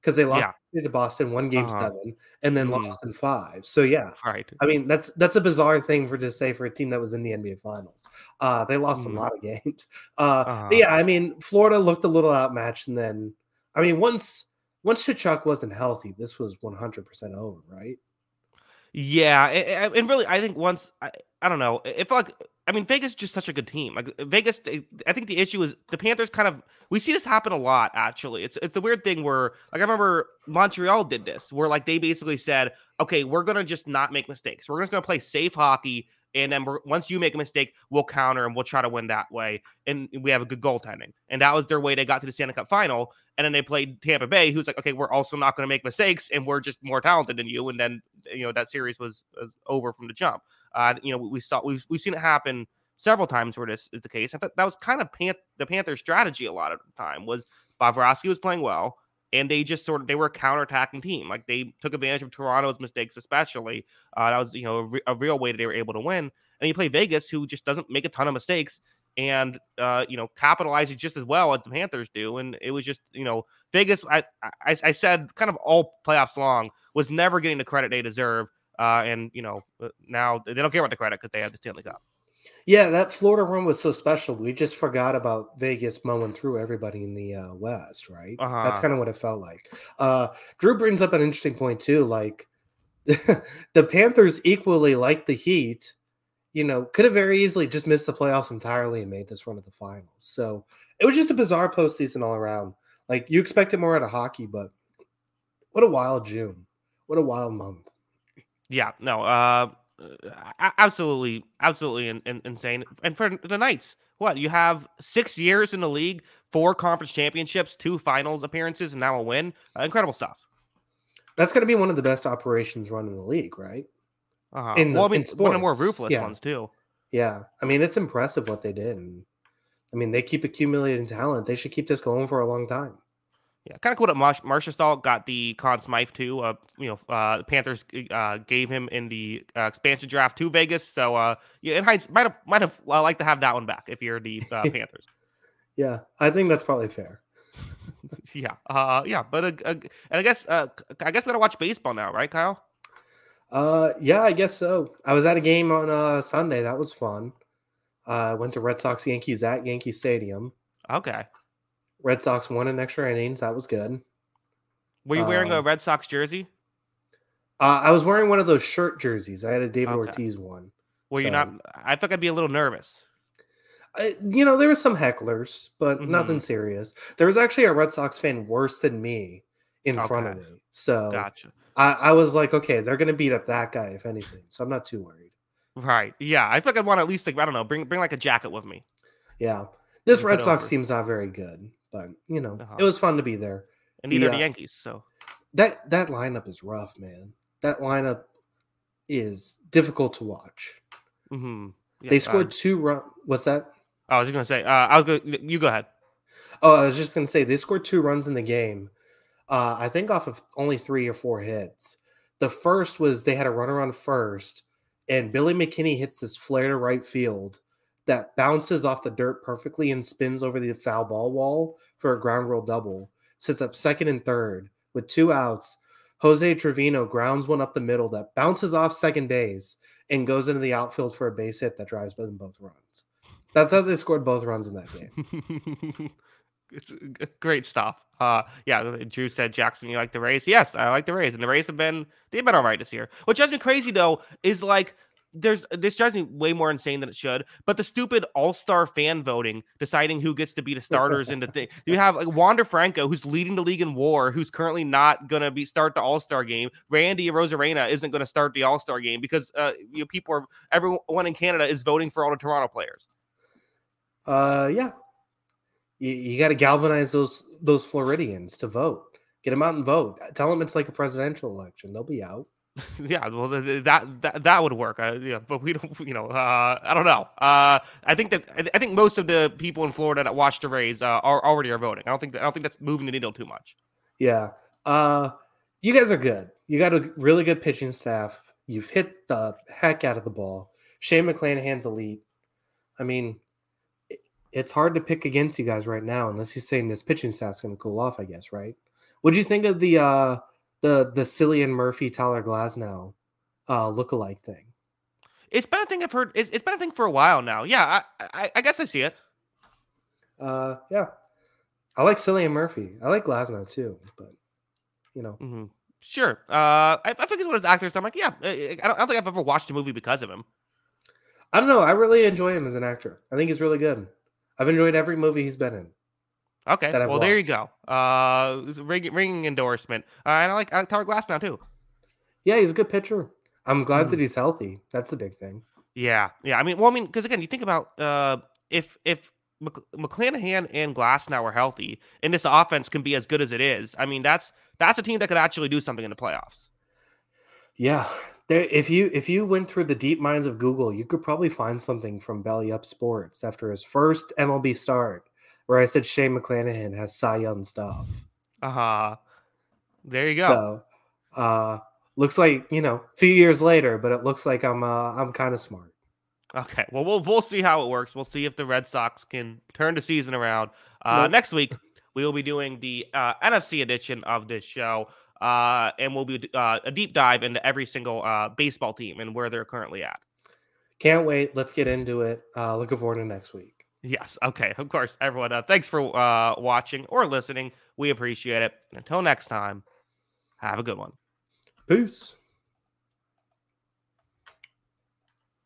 because they lost Yeah. To Boston, one game Uh-huh. seven, and then Mhm. lost in five. So yeah, Right. I mean, that's that's a bizarre thing for to say for a team that was in the NBA Finals. Uh, they lost Mhm. a lot of [LAUGHS] games. Uh, Uh-huh. yeah, I mean, Florida looked a little outmatched, and then I mean, once once Tkachuk wasn't healthy, this was 100 percent over, right? Yeah, and really, I think once I, I don't know, it felt like I mean Vegas is just such a good team. Like Vegas, I think the issue is the Panthers kind of we see this happen a lot. Actually, it's it's the weird thing where like I remember Montreal did this, where like they basically said, okay, we're gonna just not make mistakes. We're just gonna play safe hockey, and then once you make a mistake, we'll counter and we'll try to win that way, and we have a good goaltending. And that was their way they got to the Stanley Cup final. And then they played Tampa Bay, who's like, okay, we're also not going to make mistakes, and we're just more talented than you. And then you know that series was, was over from the jump. Uh, you know, we, saw we've we've seen it happen several times where this is the case. I thought that was kind of Pan- the Panthers' strategy a lot of the time was Bobrovsky was playing well, and they just sort of they were a counterattacking team. Like they took advantage of Toronto's mistakes, especially. Uh, that was you know a, re- a real way that they were able to win. And you play Vegas, who just doesn't make a ton of mistakes and uh, you know capitalizes just as well as the Panthers do. And it was just you know Vegas. I I, I said kind of all playoffs long was never getting the credit they deserve. Uh, and you know uh, now they don't care about the credit because they have the Stanley Cup. Yeah, that Florida run was so special. We just forgot about Vegas mowing through everybody in the uh, West, right? That's Uh-huh. kind of what it felt like. Uh, Drew brings up an interesting point too. Like [LAUGHS] the Panthers, equally like the Heat, you know, could have very easily just missed the playoffs entirely and made this run at the finals. So it was just a bizarre postseason all around. Like you expected more out of hockey, but what a wild June. What a wild month. Yeah, no, uh, a- absolutely, absolutely in, in- insane. And for the Knights, what you have six years in the league, four conference championships, two finals appearances, and now a win. Uh, incredible stuff. That's going to be one of the best operations run in the league, right? Uh-huh. In the- well, I mean, one of the more ruthless yeah. ones too. Yeah. I mean, it's impressive what they did. And I mean, they keep accumulating talent. They should keep this going for a long time. Yeah, kind of cool that Marsh Marchessault got the Conn Smythe too. Uh, you know, uh, the Panthers uh, gave him in the uh, expansion draft to Vegas. So, uh, yeah, in hindsight, might have might have uh, liked to have that one back if you're the uh, [LAUGHS] Panthers. Yeah. I think that's probably fair. [LAUGHS] yeah, uh, yeah, but uh, uh, and I guess uh, I guess we gotta watch baseball now, right, Kyle? Uh, yeah, I guess so. I was at a game on uh, Sunday. That was fun. Uh, I went to Red Sox Yankees at Yankee Stadium. Okay. Red Sox won in extra innings. That was good. Were you wearing a Um, Red Sox jersey? Uh, I was wearing one of those shirt jerseys. I had a David Okay. Ortiz one. Were you so- not? I think I'd be a little nervous. I, you know, there was some hecklers, but Mhm. nothing serious. There was actually a Red Sox fan worse than me in front of me. So Gotcha. I, I was like, okay, they're going to beat up that guy if anything. So I'm not too worried. Right. Yeah. I feel like I'd want at least like I don't know, bring bring like a jacket with me. Yeah. This Red Sox over. team's not very good, but you know, Uh-huh. it was fun to be there. And neither are the Yankees. So That that lineup is rough, man. That lineup is difficult to watch. hmm they scored two run. What's that? I was just gonna say. Uh, I'll go. You go ahead. Oh, I was just gonna say they scored two runs in the game. Uh, I think off of only three or four hits. The first was they had a runner on first, and Billy McKinney hits this flare to right field that bounces off the dirt perfectly and spins over the foul ball wall for a ground rule double. Sits up second and third with two outs. Jose Trevino grounds one up the middle that bounces off second base and goes into the outfield for a base hit that drives in both runs. That's how they scored both runs in that game. [LAUGHS] it's great stuff. Uh, yeah. Drew said Jackson, you like the Rays? Yes, I like the Rays, and the Rays have been they've been all right this year. What drives me crazy though is like there's this drives me way more insane than it should. But the stupid All Star fan voting deciding who gets to be the starters and the thing. [LAUGHS] You have like Wander Franco, who's leading the league in WAR, who's currently not gonna be start the All Star game. Randy Arozarena isn't gonna start the All Star game because uh, you know, people are everyone in Canada is voting for all the Toronto players. Uh, yeah. You, you got to galvanize those those Floridians to vote. Get them out and vote. Tell them it's like a presidential election. They'll be out. [LAUGHS] Yeah, well, th- th- that that, that would work. Uh, yeah, but we don't. You know, uh, I don't know. Uh, I think that I- think most of the people in Florida that watch the Rays uh, are already are voting. I don't think that, I don't think that's moving the needle too much. Yeah. Uh, you guys are good. You got a really good pitching staff. You've hit the heck out of the ball. Shane McClanahan's elite. I mean, it's hard to pick against you guys right now, unless you're saying this pitching staff's going to cool off. I guess, right? What'd you think of the uh the the Cillian Murphy Tyler Glasnow uh lookalike thing? It's been a thing I've heard. It's, it's been a thing for a while now. Yeah, I, I, I guess I see it. Uh, yeah, I like Cillian Murphy. I like Glasnow too, but you know, hmm Sure. Uh, I, I think he's one of his actors. I'm like, yeah. I don't, I don't think I've ever watched a movie because of him. I don't know. I really enjoy him as an actor. I think he's really good. I've enjoyed every movie he's been in. Okay. Well, there you go. Uh, ring, ringing endorsement. Uh, and I like I like Tyler Glasnow too. Yeah, he's a good pitcher. I'm glad Mhm. that he's healthy. That's the big thing. Yeah, yeah. I mean, well, I mean, because again, you think about uh, if if Mc- McClanahan and Glasnow are healthy, and this offense can be as good as it is. I mean, that's that's a team that could actually do something in the playoffs. Yeah, there, if you if you went through the deep minds of Google, you could probably find something from Belly Up Sports after his first MLB start, where I said Shane McClanahan has Cy Young stuff. Uh huh. There you go. So, uh, looks like you know, a few years later, but it looks like I'm uh, I'm kind of smart. Okay. Well, we'll we'll see how it works. We'll see if the Red Sox can turn the season around. Uh, Nope. Next week, we will be doing the uh, NFC edition of this show, uh, and we'll be uh, a deep dive into every single uh, baseball team and where they're currently at. Can't wait. Let's get into it. Uh, looking forward to next week. Yes. Okay. Of course, everyone. Uh, thanks for uh, watching or listening. We appreciate it. And until next time, have a good one. Peace.